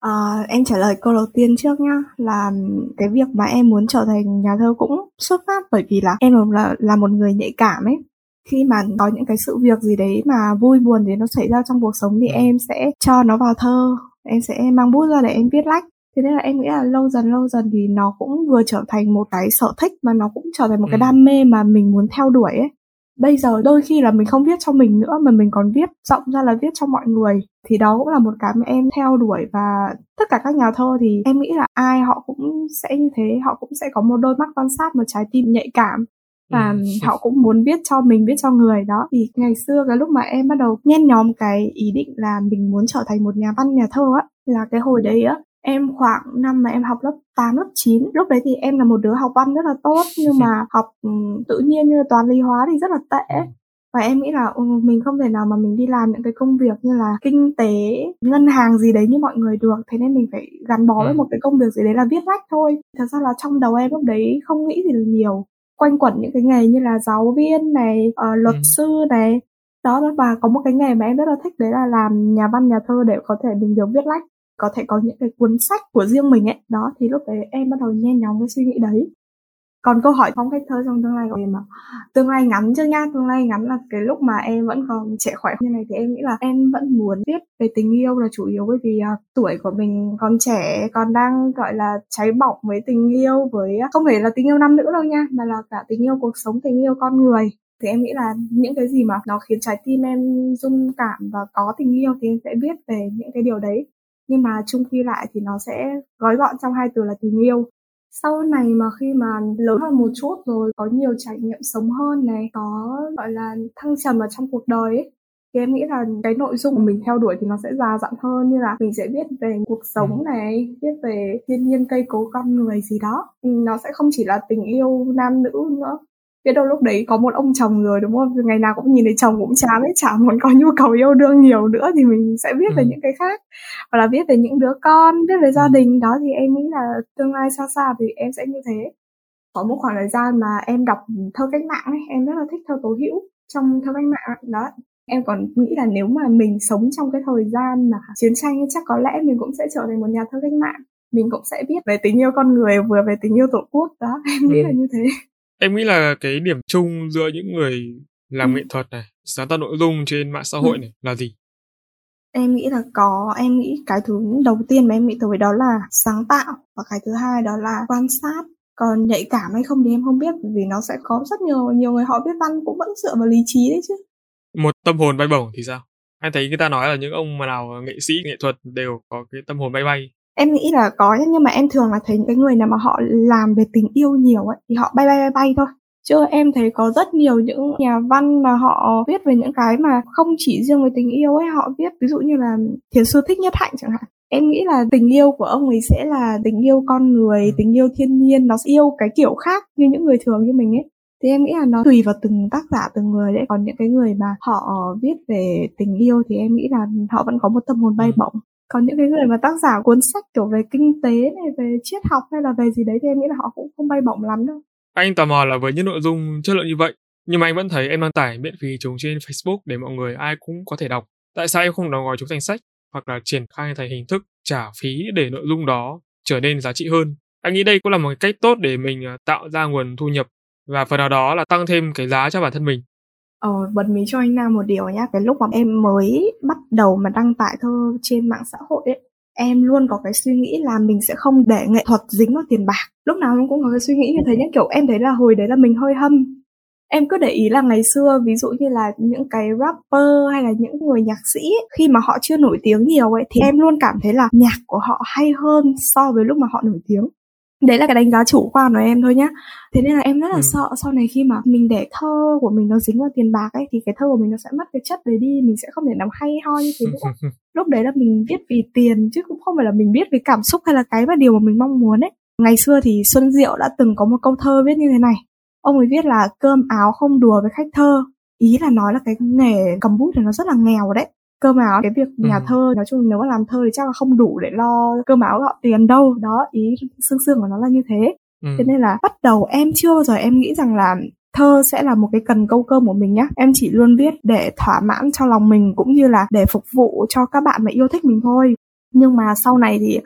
A: À, em trả lời câu đầu tiên trước nhá là cái việc mà em muốn trở thành nhà thơ cũng xuất phát bởi vì là em là là một người nhạy cảm ấy khi mà có những cái sự việc gì đấy mà vui buồn thì nó xảy ra trong cuộc sống thì ừ. em sẽ cho nó vào thơ em sẽ mang bút ra để em viết lách thế nên là em nghĩ là lâu dần lâu dần thì nó cũng vừa trở thành một cái sở thích mà nó cũng trở thành một cái ừ. đam mê mà mình muốn theo đuổi ấy bây giờ đôi khi là mình không viết cho mình nữa mà mình còn viết rộng ra là viết cho mọi người thì đó cũng là một cái mà em theo đuổi và tất cả các nhà thơ thì em nghĩ là ai họ cũng sẽ như thế họ cũng sẽ có một đôi mắt quan sát một trái tim nhạy cảm và ừ. họ cũng muốn viết cho mình viết cho người đó thì ngày xưa cái lúc mà em bắt đầu nhen nhóm cái ý định là mình muốn trở thành một nhà văn nhà thơ á là cái hồi đấy á em khoảng năm mà em học lớp 8, lớp 9 lúc đấy thì em là một đứa học văn rất là tốt nhưng mà [laughs] học um, tự nhiên như toán lý hóa thì rất là tệ ừ. và em nghĩ là um, mình không thể nào mà mình đi làm những cái công việc như là kinh tế ngân hàng gì đấy như mọi người được thế nên mình phải gắn bó với ừ. một cái công việc gì đấy là viết lách thôi thật ra là trong đầu em lúc đấy không nghĩ gì được nhiều quanh quẩn những cái nghề như là giáo viên này uh, luật ừ. sư này. Đó và có một cái nghề mà em rất là thích đấy là làm nhà văn nhà thơ để có thể mình được viết lách có thể có những cái cuốn sách của riêng mình ấy. Đó thì lúc đấy em bắt đầu nhen nhóm cái suy nghĩ đấy còn câu hỏi phong cách thơ trong tương lai của em mà tương lai ngắn chứ nha tương lai ngắn là cái lúc mà em vẫn còn trẻ khỏe. Như này thì em nghĩ là em vẫn muốn viết về tình yêu là chủ yếu bởi vì uh, tuổi của mình còn trẻ còn đang gọi là cháy bỏng với tình yêu với à, không phải là tình yêu nam nữ đâu nha mà là cả tình yêu cuộc sống tình yêu con người. Thì em nghĩ là những cái gì mà nó khiến trái tim em rung cảm và có tình yêu thì em sẽ viết về những cái điều đấy. Nhưng mà chung quy lại thì nó sẽ gói gọn trong hai từ là tình yêu sau này mà khi mà lớn hơn một chút rồi có nhiều trải nghiệm sống hơn này có gọi là thăng trầm ở trong cuộc đời ấy thì em nghĩ là cái nội dung của mình theo đuổi thì nó sẽ già dặn hơn. Như là mình sẽ viết về cuộc sống ừ. này viết về thiên nhiên cây cối con người gì đó. Nó sẽ không chỉ là tình yêu nam nữ nữa biết đâu lúc đấy có một ông chồng rồi đúng không? Ngày nào cũng nhìn thấy chồng cũng chán ấy chả muốn có [laughs] nhu cầu yêu đương nhiều nữa thì mình sẽ viết ừ. về những cái khác. Hoặc là viết về những đứa con viết về gia ừ. đình. Đó thì em nghĩ là tương lai xa xa thì em sẽ như thế. Có một khoảng thời gian mà em đọc thơ cách mạng ấy em rất là thích thơ tố hữu trong thơ cách mạng đó em còn nghĩ là nếu mà mình sống trong cái thời gian mà chiến tranh chắc có lẽ mình cũng sẽ trở thành một nhà thơ cách mạng. Mình cũng sẽ viết về tình yêu con người vừa về tình yêu tổ quốc. Đó [laughs] em nghĩ ừ. là như thế
B: Em nghĩ là cái điểm chung giữa những người làm ừ. nghệ thuật này, sáng tạo nội dung trên mạng xã hội ừ. này là gì?
A: Em nghĩ là có, em nghĩ cái thứ đầu tiên mà em nghĩ tới đó là sáng tạo và cái thứ hai đó là quan sát. Còn nhạy cảm hay không thì em không biết vì nó sẽ có rất nhiều nhiều người họ viết văn cũng vẫn dựa vào lý trí đấy chứ.
B: Một tâm hồn bay bổng thì sao? Anh thấy người ta nói là những ông mà nào nghệ sĩ nghệ thuật đều có cái tâm hồn bay bay.
A: Em nghĩ là có nhưng mà em thường là thấy những cái người nào mà họ làm về tình yêu nhiều ấy thì họ bay bay bay bay thôi. Chứ em thấy có rất nhiều những nhà văn mà họ viết về những cái mà không chỉ riêng về tình yêu ấy, họ viết ví dụ như là thiền sư thích nhất hạnh chẳng hạn. Em nghĩ là tình yêu của ông ấy sẽ là tình yêu con người, ừ. tình yêu thiên nhiên, nó yêu cái kiểu khác như những người thường như mình ấy thì em nghĩ là nó tùy vào từng tác giả từng người đấy còn những cái người mà họ viết về tình yêu thì em nghĩ là họ vẫn có một tâm hồn bay ừ. bổng còn những cái người mà tác giả cuốn sách, kiểu, về kinh tế này, về triết học hay là về gì đấy thì em nghĩ là họ cũng không bay bổng lắm đâu
B: anh tò mò là với những nội dung chất lượng như vậy, nhưng mà anh vẫn thấy em đăng tải miễn phí chúng trên Facebook để mọi người ai cũng có thể đọc. Tại sao em không đóng gói chúng thành sách, hoặc là triển khai thành hình thức trả phí để nội dung đó trở nên giá trị hơn? Anh nghĩ đây cũng là một cách tốt để mình à, tạo ra nguồn thu nhập, và phần nào đó là tăng thêm cái giá cho bản thân mình.
A: Ờ, bật mí cho anh Nam một điều nhá, cái lúc mà em mới bắt đầu mà đăng tải thơ trên mạng xã hội ấy, em luôn có cái suy nghĩ là mình sẽ không để nghệ thuật dính vào tiền bạc. Lúc nào em cũng có cái suy nghĩ như thế nhá, kiểu em thấy là hồi đấy là mình hơi hâm. Em cứ để ý là ngày xưa ví dụ như là những cái rapper hay là những người nhạc sĩ ấy, khi mà họ chưa nổi tiếng nhiều ấy thì em luôn cảm thấy là nhạc của họ hay hơn so với lúc mà họ nổi tiếng đấy là cái đánh giá chủ quan của em thôi nhá. Thế nên là em rất là ừ. sợ sau này khi mà mình để thơ của mình nó dính vào tiền bạc ấy thì cái thơ của mình nó sẽ mất cái chất đấy đi mình sẽ không thể nào hay ho như thế nữa. [laughs] Lúc đấy là mình viết vì tiền chứ cũng không phải là mình viết vì cảm xúc hay là cái mà điều mà mình mong muốn ấy. Ngày xưa thì xuân diệu đã từng có một câu thơ viết như thế này. Ông ấy viết là cơm áo không đùa với khách thơ ý là nói là cái nghề cầm bút thì nó rất là nghèo đấy cơm áo cái việc nhà ừ. thơ nói chung nếu mà làm thơ thì chắc là không đủ để lo cơm áo gạo tiền đâu đó ý xương xương của nó là như thế ừ. thế nên là bắt đầu em chưa bao giờ em nghĩ rằng là thơ sẽ là một cái cần câu cơm của mình nhá em chỉ luôn viết để thỏa mãn cho lòng mình cũng như là để phục vụ cho các bạn mà yêu thích mình thôi nhưng mà sau này thì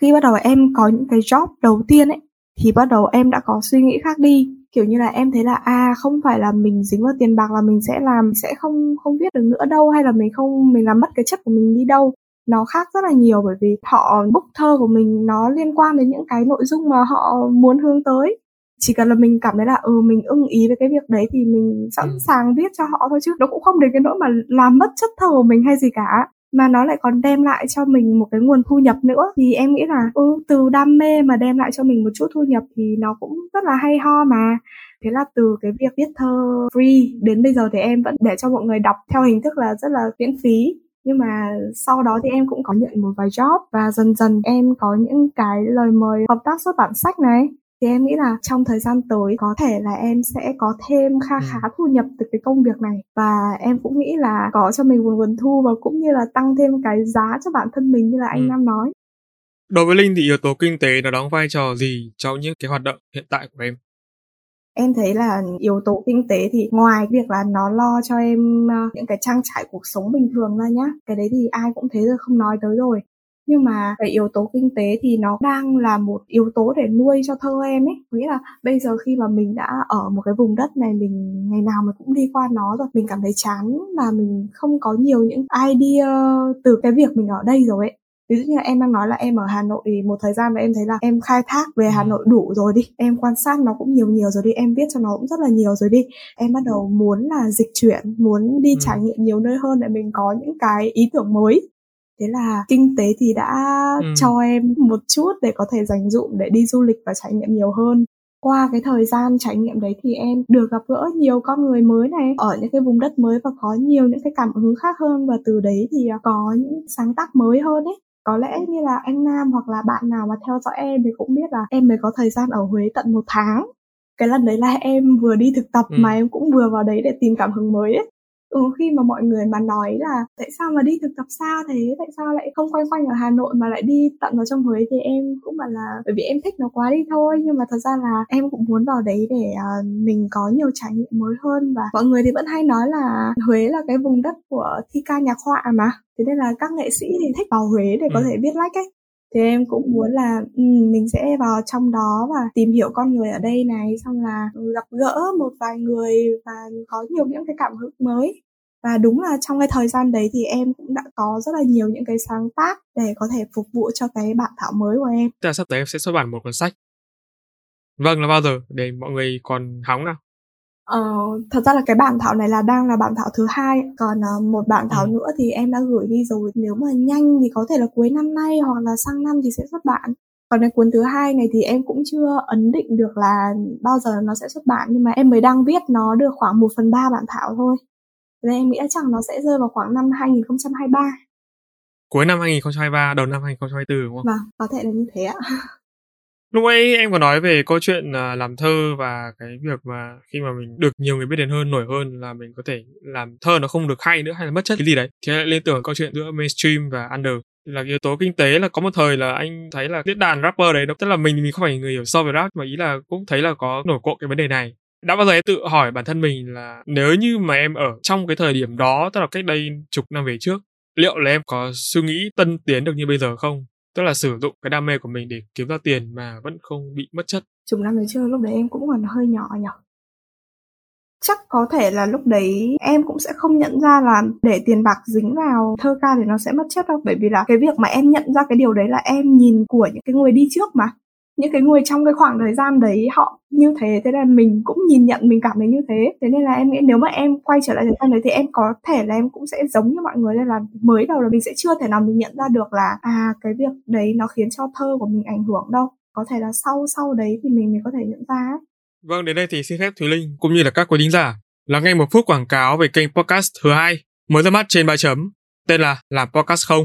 A: khi bắt đầu em có những cái job đầu tiên ấy thì bắt đầu em đã có suy nghĩ khác đi. Kiểu như là em thấy là à không phải là mình dính vào tiền bạc là mình sẽ làm sẽ không không viết được nữa đâu hay là mình không mình làm mất cái chất của mình đi đâu. Nó khác rất là nhiều bởi vì họ book thơ của mình nó liên quan đến những cái nội dung mà họ muốn hướng tới. Chỉ cần là mình cảm thấy là ừ mình ưng ý với cái việc đấy thì mình sẵn ừ. sàng viết cho họ thôi chứ nó cũng không đến cái nỗi mà làm mất chất thơ của mình hay gì cả mà nó lại còn đem lại cho mình một cái nguồn thu nhập nữa. Thì em nghĩ là ừ, từ đam mê mà đem lại cho mình một chút thu nhập thì nó cũng rất là hay ho mà. Thế là từ cái việc viết thơ free đến bây giờ thì em vẫn để cho mọi người đọc theo hình thức là rất là miễn phí. Nhưng mà sau đó thì em cũng có nhận một vài job và dần dần em có những cái lời mời hợp tác xuất bản sách này thì em nghĩ là trong thời gian tới có thể là em sẽ có thêm kha ừ. khá thu nhập từ cái công việc này và em cũng nghĩ là có cho mình một nguồn thu và cũng như là tăng thêm cái giá cho bản thân mình như là anh ừ. Nam nói.
B: Đối với Linh thì yếu tố kinh tế nó đóng vai trò gì trong những cái hoạt động hiện tại của em?
A: Em thấy là yếu tố kinh tế thì ngoài việc là nó lo cho em ờ, những cái trang trải cuộc sống bình thường ra nhá, cái đấy thì ai cũng thế rồi không nói tới rồi nhưng mà cái yếu tố kinh tế thì nó đang là một yếu tố để nuôi cho thơ em ấy. Nghĩa là bây giờ khi mà mình đã ở một cái vùng đất này mình ngày nào mình cũng đi qua nó rồi mình cảm thấy chán và mình không có nhiều những idea từ cái việc mình ở đây rồi ấy. Ví dụ như là em đang nói là em ở Hà Nội thì một thời gian mà em thấy là em khai thác về Hà Nội đủ rồi đi em quan sát nó cũng nhiều nhiều rồi đi em viết cho nó cũng rất là nhiều rồi đi. Em bắt đầu muốn là dịch chuyển muốn đi ừ. trải nghiệm nhiều nơi hơn để mình có những cái ý tưởng mới thế là kinh tế thì đã ừ. cho em một chút để có thể dành dụm để đi du lịch và trải nghiệm nhiều hơn. Qua cái thời gian trải nghiệm đấy thì em được gặp gỡ nhiều con người mới này ở những cái vùng đất mới và có nhiều những cái cảm hứng khác hơn. Và từ đấy thì có những sáng tác mới hơn ấy. Có lẽ như là anh Nam hoặc là bạn nào mà theo dõi em thì cũng biết là em mới có thời gian ở Huế tận một tháng. Cái lần đấy là em vừa đi thực tập ừ. mà em cũng vừa vào đấy để tìm cảm hứng mới ấy ừ, khi mà mọi người mà nói là tại sao mà đi thực tập xa thế? Tại sao lại không quanh quanh ở Hà Nội mà lại đi tận vào trong Huế? Thì em cũng bảo là bởi vì em thích nó quá đi thôi nhưng mà thật ra là em cũng muốn vào đấy để uh, mình có nhiều trải nghiệm mới hơn. Và mọi người thì vẫn hay nói là Huế là cái vùng đất của thi ca nhạc họa mà. Thế nên là các nghệ sĩ thì thích vào Huế để có ừ. thể viết lách ấy thì em cũng muốn là um, mình sẽ vào trong đó và tìm hiểu con người ở đây này xong là gặp gỡ một vài người và có nhiều những cái cảm hứng mới và đúng là trong cái thời gian đấy thì em cũng đã có rất là nhiều những cái sáng tác để có thể phục vụ cho cái bản thảo mới của em.
B: Tức là sắp tới em sẽ xuất bản một cuốn sách. Vâng là bao giờ để mọi người còn hóng nào?
A: Ờ, thật ra là cái bản thảo này là đang là bản thảo thứ hai còn uh, một bản thảo ừ. nữa thì em đã gửi đi rồi nếu mà nhanh thì có thể là cuối năm nay hoặc là sang năm thì sẽ xuất bản còn cái cuốn thứ hai này thì em cũng chưa ấn định được là bao giờ nó sẽ xuất bản nhưng mà em mới đang viết nó được khoảng 1 phần ba bản thảo thôi nên em nghĩ chắc nó sẽ rơi vào khoảng năm 2023
B: cuối năm 2023 đầu năm 2024 đúng không?
A: Vâng, có thể là như thế ạ. [laughs]
B: Lúc ấy em có nói về câu chuyện à, làm thơ và cái việc mà khi mà mình được nhiều người biết đến hơn, nổi hơn là mình có thể làm thơ nó không được hay nữa hay là mất chất cái gì đấy. Thì lại liên tưởng câu chuyện giữa mainstream và under. Là yếu tố kinh tế là có một thời là anh thấy là diễn đàn rapper đấy tức là mình mình không phải người hiểu sâu về rap mà ý là cũng thấy là có nổi cộ cái vấn đề này. Đã bao giờ em tự hỏi bản thân mình là nếu như mà em ở trong cái thời điểm đó tức là cách đây chục năm về trước liệu là em có suy nghĩ tân tiến được như bây giờ không? Tức là sử dụng cái đam mê của mình để kiếm ra tiền mà vẫn không bị mất chất.
A: Chục năm về trước lúc đấy em cũng còn hơi nhỏ nhỉ? Chắc có thể là lúc đấy em cũng sẽ không nhận ra là để tiền bạc dính vào thơ ca thì nó sẽ mất chất đâu. Bởi vì là cái việc mà em nhận ra cái điều đấy là em nhìn của những cái người đi trước mà những cái người trong cái khoảng thời gian đấy họ như thế thế là mình cũng nhìn nhận mình cảm thấy như thế. Thế nên là em nghĩ nếu mà em quay trở lại thời gian đấy thì em có thể là em cũng sẽ giống như mọi người nên là mới đầu là mình sẽ chưa thể nào mình nhận ra được là à cái việc đấy nó khiến cho thơ của mình ảnh hưởng đâu. Có thể là sau sau đấy thì mình mới có thể nhận ra.
B: Vâng, đến đây thì xin phép Thúy Linh cũng như là các quý thính giả là nghe một phút quảng cáo về kênh podcast thứ hai mới ra mắt trên ba chấm tên là làm podcast không.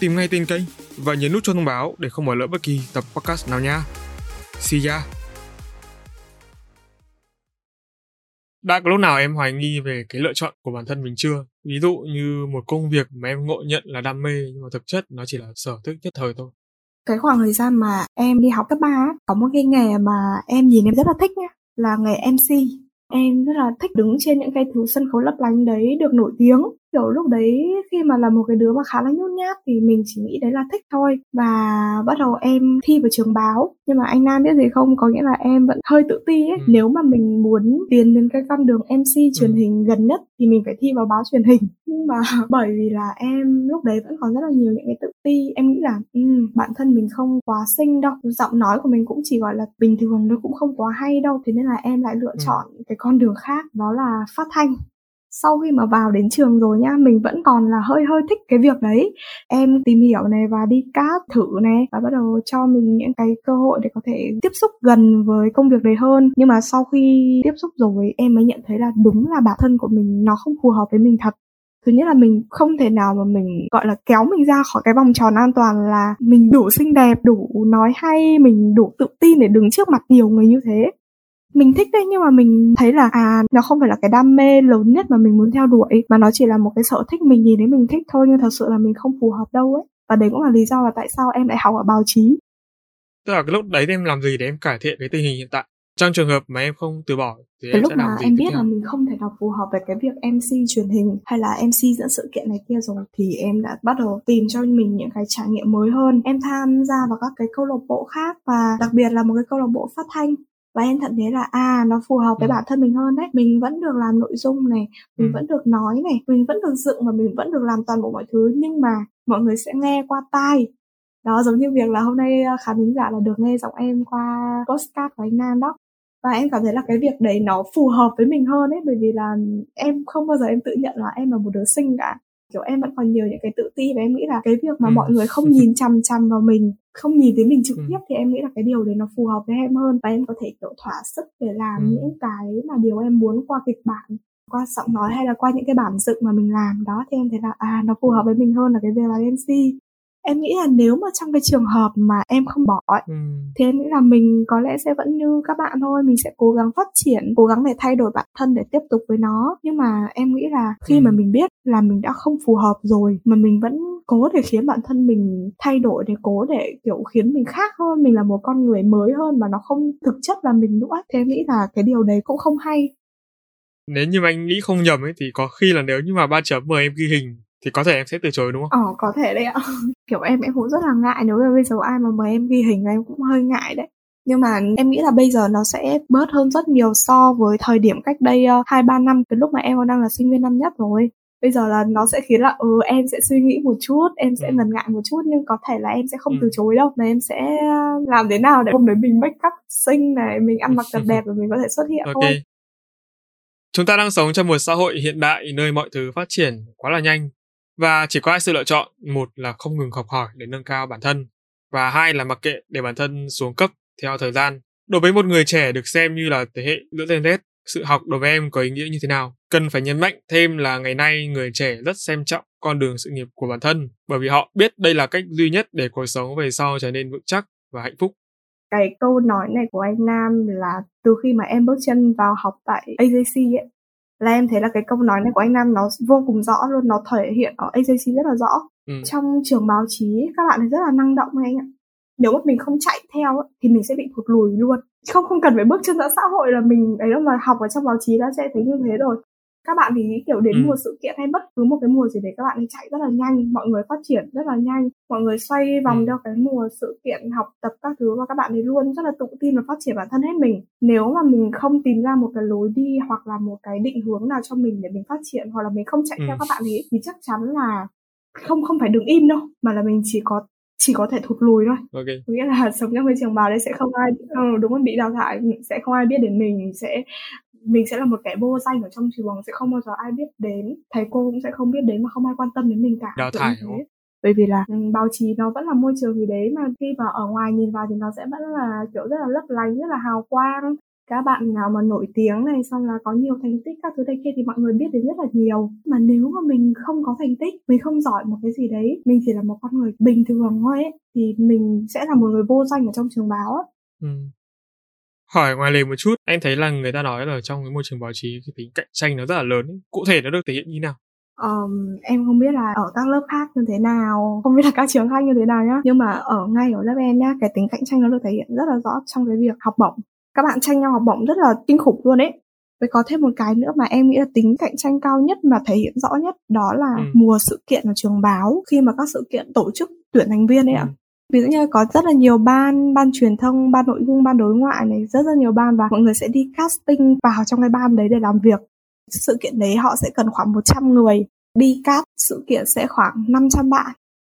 B: tìm ngay tên kênh và nhấn nút cho thông báo để không bỏ lỡ bất kỳ tập podcast nào nha. See ya! Đã có lúc nào em hoài nghi về cái lựa chọn của bản thân mình chưa? Ví dụ như một công việc mà em ngộ nhận là đam mê nhưng mà thực chất nó chỉ là sở thích nhất thời thôi.
A: Cái khoảng thời gian mà em đi học cấp 3 có một cái nghề mà em nhìn em rất là thích nhá, là nghề MC. Em rất là thích đứng trên những cái thứ sân khấu lấp lánh đấy được nổi tiếng kiểu lúc đấy khi mà là một cái đứa mà khá là nhút nhát thì mình chỉ nghĩ đấy là thích thôi. Và bắt đầu em thi vào trường báo. Nhưng mà anh Nam biết gì không? Có nghĩa là em vẫn hơi tự ti ấy. Ừ. nếu mà mình muốn tiến đến cái con đường MC truyền ừ. hình gần nhất thì mình phải thi vào báo truyền hình. [laughs] Nhưng mà [laughs] bởi vì là em lúc đấy vẫn còn rất là nhiều những cái tự ti em nghĩ là um, bản thân mình không quá xinh đâu. Giọng nói của mình cũng chỉ gọi là bình thường nó cũng không quá hay đâu. Thế nên là em lại lựa ừ. chọn cái con đường khác đó là phát thanh sau khi mà vào đến trường rồi nhá, mình vẫn còn là hơi hơi thích cái việc đấy. Em tìm hiểu này và đi cát thử này, và bắt đầu cho mình những cái cơ hội để có thể tiếp xúc gần với công việc đấy hơn. Nhưng mà sau khi tiếp xúc rồi, em mới nhận thấy là đúng là bản thân của mình nó không phù hợp với mình thật. Thứ nhất là mình không thể nào mà mình, gọi là, kéo mình ra khỏi cái vòng tròn an toàn là mình đủ xinh đẹp, đủ nói hay, mình đủ tự tin để đứng trước mặt nhiều người như thế mình thích đấy nhưng mà mình thấy là à nó không phải là cái đam mê lớn nhất mà mình muốn theo đuổi mà nó chỉ là một cái sở thích mình nhìn đến mình thích thôi nhưng thật sự là mình không phù hợp đâu ấy. Và đấy cũng là lý do là tại sao em lại học ở báo chí.
B: Tức là cái lúc đấy em làm gì để em cải thiện cái tình hình hiện tại? Trong trường hợp mà em không từ bỏ
A: thì cái em lúc sẽ mà em biết là mình không thể nào phù hợp với cái việc MC truyền hình hay là MC dẫn sự kiện này kia rồi thì em đã bắt đầu tìm cho mình những cái trải nghiệm mới hơn. Em tham gia vào các cái câu lạc bộ khác và đặc biệt là một cái câu lạc bộ phát thanh và em nhận thấy là à nó phù hợp với ừ. bản thân mình hơn đấy. Mình vẫn được làm nội dung này mình ừ. vẫn được nói này mình vẫn được dựng và mình vẫn được làm toàn bộ mọi thứ. Nhưng mà mọi người sẽ nghe qua tai. Đó giống như việc là hôm nay à, khán thính giả là được nghe giọng em qua postcard của anh Nam đó. Và em cảm thấy là cái việc đấy nó phù hợp với mình hơn ấy. Bởi vì là em không bao giờ em tự nhận là em là một đứa xinh cả kiểu em vẫn còn nhiều những cái tự ti và em nghĩ là cái việc mà ừ. mọi người không nhìn chằm chằm vào mình không nhìn thấy mình trực ừ. tiếp thì em nghĩ là cái điều đấy nó phù hợp với em hơn và em có thể kiểu thỏa sức để làm ừ. những cái mà điều em muốn qua kịch bản qua giọng nói hay là qua những cái bản dựng mà mình làm đó thì em thấy là à nó phù hợp với mình hơn là cái việc là MC em nghĩ là nếu mà trong cái trường hợp mà em không bỏ ấy,
B: ừ.
A: thì em nghĩ là mình có lẽ sẽ vẫn như các bạn thôi. Mình sẽ cố gắng phát triển cố gắng để thay đổi bản thân để tiếp tục với nó. Nhưng mà em nghĩ là khi
B: Ừ.
A: mà mình biết là mình đã không phù hợp rồi mà mình vẫn cố để khiến bản thân mình thay đổi để cố để kiểu khiến mình khác hơn mình là một con người mới hơn mà nó không thực chất là mình nữa thì em nghĩ là cái điều đấy cũng không hay.
B: Nếu như mà anh nghĩ không nhầm ấy thì có khi là nếu như mà ba chấm mời em ghi hình thì có thể em sẽ từ chối đúng không?
A: Ờ có thể đấy ạ kiểu em em cũng rất là ngại nếu mà bây giờ ai mà mời em ghi hình em cũng hơi ngại đấy. Nhưng mà em nghĩ là bây giờ nó sẽ bớt hơn rất nhiều so với thời điểm cách đây ờ, hai ba năm cái lúc mà em còn đang là sinh viên năm nhất rồi. Bây giờ là nó sẽ khiến là ừ em sẽ suy nghĩ một chút em sẽ
B: Ừ.
A: ngần ngại một chút nhưng có thể là em sẽ không
B: Ừ.
A: từ chối đâu mà em sẽ làm thế nào để hôm đấy mình make up xinh này mình ăn mặc thật đẹp và mình có thể xuất hiện
B: ok.
A: thôi.
B: Chúng ta đang sống trong một xã hội hiện đại nơi mọi thứ phát triển quá là nhanh và chỉ có hai sự lựa chọn, một là không ngừng học hỏi để nâng cao bản thân, và hai là mặc kệ để bản thân xuống cấp theo thời gian. Đối với một người trẻ được xem như là thế hệ lứa Gen Z, sự học đối với em có ý nghĩa như thế nào? Cần phải nhấn mạnh thêm là ngày nay người trẻ rất xem trọng con đường sự nghiệp của bản thân, bởi vì họ biết đây là cách duy nhất để cuộc sống về sau trở nên vững chắc và hạnh phúc.
A: Cái câu nói này của anh Nam là từ khi mà em bước chân vào học tại AJC ấy là em thấy là cái câu nói này của anh Nam nó vô cùng rõ luôn nó thể hiện ở AJC rất là rõ.
B: Ừ.
A: trong trường báo chí các bạn ấy rất là năng động anh ạ. Nếu mà mình không chạy theo ấy, thì mình sẽ bị thụt lùi luôn. Không không cần phải bước chân ra xã hội là mình ấy đâu mà học ở trong báo chí đã sẽ thấy như thế rồi các bạn thì kiểu đến
B: Ừ.
A: mùa sự kiện hay bất cứ một cái mùa gì đấy các bạn ấy chạy rất là nhanh mọi người phát triển rất là nhanh mọi người xoay vòng
B: Ừ.
A: theo cái mùa sự kiện học tập các thứ và các bạn ấy luôn rất là tự tin và phát triển bản thân hết mình nếu mà mình không tìm ra một cái lối đi hoặc là một cái định hướng nào cho mình để mình phát triển hoặc là mình không chạy
B: Ừ.
A: theo các bạn ấy thì chắc chắn là không không phải đứng im đâu mà là mình chỉ có chỉ có thể thụt lùi thôi
B: ok
A: có nghĩa là [laughs] sống trong cái trường bào đấy sẽ không ai ừ, đúng là bị đào thải sẽ không ai biết đến mình sẽ mình sẽ là một kẻ vô danh ở trong trường sẽ không bao giờ ai biết đến thầy cô cũng sẽ không biết đến mà không ai quan tâm đến mình cả
B: Đào thải,
A: thế. bởi vì là ừ, báo chí nó vẫn là môi trường gì đấy mà khi mà ở ngoài nhìn vào thì nó sẽ vẫn là kiểu rất là lấp lánh rất là hào quang các bạn nào mà nổi tiếng này xong là có nhiều thành tích các thứ này kia thì mọi người biết đến rất là nhiều mà nếu mà mình không có thành tích mình không giỏi một cái gì đấy mình chỉ là một con người bình thường thôi ấy thì mình sẽ là một người vô danh ở trong trường báo ấy.
B: Ừ. Hỏi ngoài lề một chút, anh thấy là người ta nói là trong cái môi trường báo chí cái tính cạnh tranh nó rất là lớn. ấy. Cụ thể nó được thể hiện như nào?
A: Ờm, em không biết là ở các lớp khác như thế nào không biết là các trường khác như thế nào nhá nhưng mà ở ngay ở lớp em nhá cái tính cạnh tranh nó được thể hiện rất là rõ trong cái việc học bổng các bạn tranh nhau học bổng rất là kinh khủng luôn ấy với có thêm một cái nữa mà em nghĩ là tính cạnh tranh cao nhất mà thể hiện rõ nhất đó là
B: Ừ.
A: mùa sự kiện ở trường báo khi mà các sự kiện tổ chức tuyển thành viên ấy ạ
B: Ừ
A: ví dụ như có rất là nhiều ban ban truyền thông, ban nội dung, ban đối ngoại này, rất rất nhiều ban và mọi người sẽ đi casting vào trong cái ban đấy để làm việc. Sự kiện đấy họ sẽ cần khoảng 100 người đi cast, sự kiện sẽ khoảng 500 bạn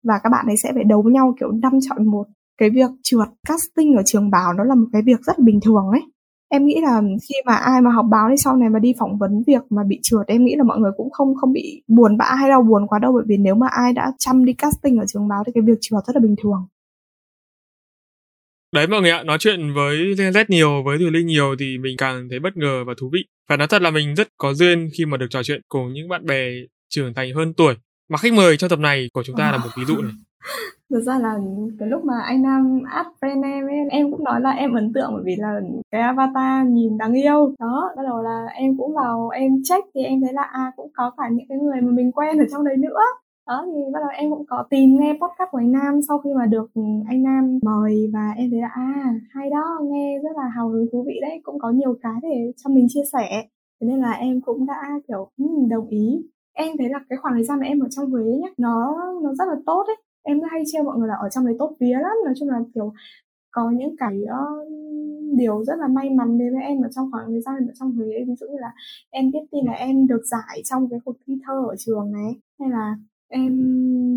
A: và các bạn ấy sẽ phải đấu nhau kiểu năm chọn một. Cái việc trượt casting ở trường báo nó là một cái việc rất bình thường ấy. Em nghĩ là khi mà ai mà học báo đi sau này mà đi phỏng vấn việc mà bị trượt, em nghĩ là mọi người cũng không không bị buồn bã hay đau buồn quá đâu, bởi vì nếu mà ai đã chăm đi casting ở trường báo thì cái việc trượt rất là bình thường.
B: Đấy mọi người ạ, nói chuyện với Gen Z nhiều, với Thùy Linh nhiều thì mình càng thấy bất ngờ và thú vị. và nói thật là mình rất có duyên khi mà được trò chuyện cùng những bạn bè trưởng thành hơn tuổi. Mà khách mời trong tập này của chúng ta là một ví dụ này. [laughs]
A: Thực ra là cái lúc mà anh Nam add friend em ấy, em cũng nói là em ấn tượng bởi vì là cái avatar nhìn đáng yêu. Đó, bắt đầu là em cũng vào em check thì em thấy là à cũng có cả những cái người mà mình quen ở trong đấy nữa. Đó thì bắt đầu em cũng có tìm nghe podcast của anh Nam sau khi mà được anh Nam mời và em thấy là à hay đó, nghe rất là hào hứng thú vị đấy, cũng có nhiều cái để cho mình chia sẻ. Thế nên là em cũng đã kiểu đồng ý. Em thấy là cái khoảng thời gian mà em ở trong Huế nhá, nó nó rất là tốt ấy em hay treo mọi người là ở trong đấy tốt vía lắm nói chung là kiểu có những cái uh, điều rất là may mắn đến với em ở trong khoảng thời gian ở trong Huế ví dụ như là em biết tin là em được giải trong cái cuộc thi thơ ở trường này hay là em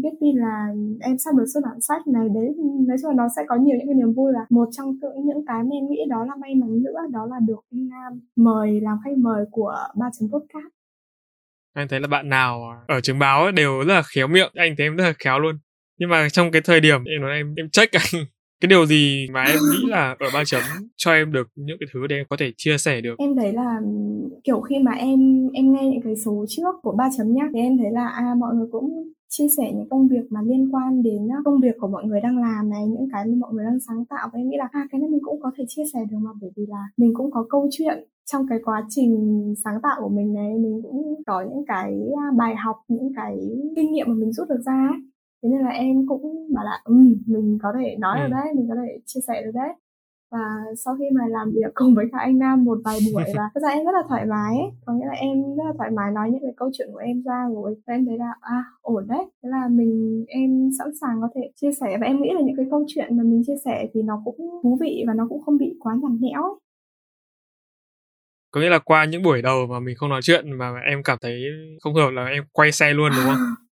A: biết tin là em sắp được xuất bản sách này đấy nói chung là nó sẽ có nhiều những cái niềm vui là một trong những những cái mà em nghĩ đó là may mắn nữa đó là được anh Nam mời làm khách mời của ba chấm podcast
B: Anh thấy là bạn nào ở trường báo ấy đều rất là khéo miệng, anh thấy em rất là khéo luôn. Nhưng mà trong cái thời điểm em nói em em check anh cái điều gì mà em nghĩ là ở ba chấm cho em được những cái thứ để em có thể chia sẻ được?
A: Em thấy là kiểu khi mà em em nghe những cái số trước của ba chấm nhá, thì em thấy là à mọi người cũng chia sẻ những công việc mà liên quan đến công việc của mọi người đang làm này, những cái mà mọi người đang sáng tạo. Và em nghĩ là à cái này mình cũng có thể chia sẻ được mà, bởi vì là mình cũng có câu chuyện trong cái quá trình sáng tạo của mình này. Mình cũng có những cái bài học, những cái kinh nghiệm mà mình rút được ra ấy thế nên là em cũng bảo là ừ, mình có thể nói ừ. được đấy mình có thể chia sẻ được đấy và sau khi mà làm việc [laughs] cùng với cả anh Nam một vài buổi và [laughs] thật ra em rất là thoải mái ấy. có nghĩa là em rất là thoải mái nói những cái câu chuyện của em ra rồi và em thấy là à ổn đấy thế là mình em sẵn sàng có thể chia sẻ và em nghĩ là những cái câu chuyện mà mình chia sẻ thì nó cũng thú vị và nó cũng không bị quá nhằn nhẽo ấy
B: có nghĩa là qua những buổi đầu mà mình không nói chuyện mà em cảm thấy không hợp là em quay xe luôn đúng không [laughs]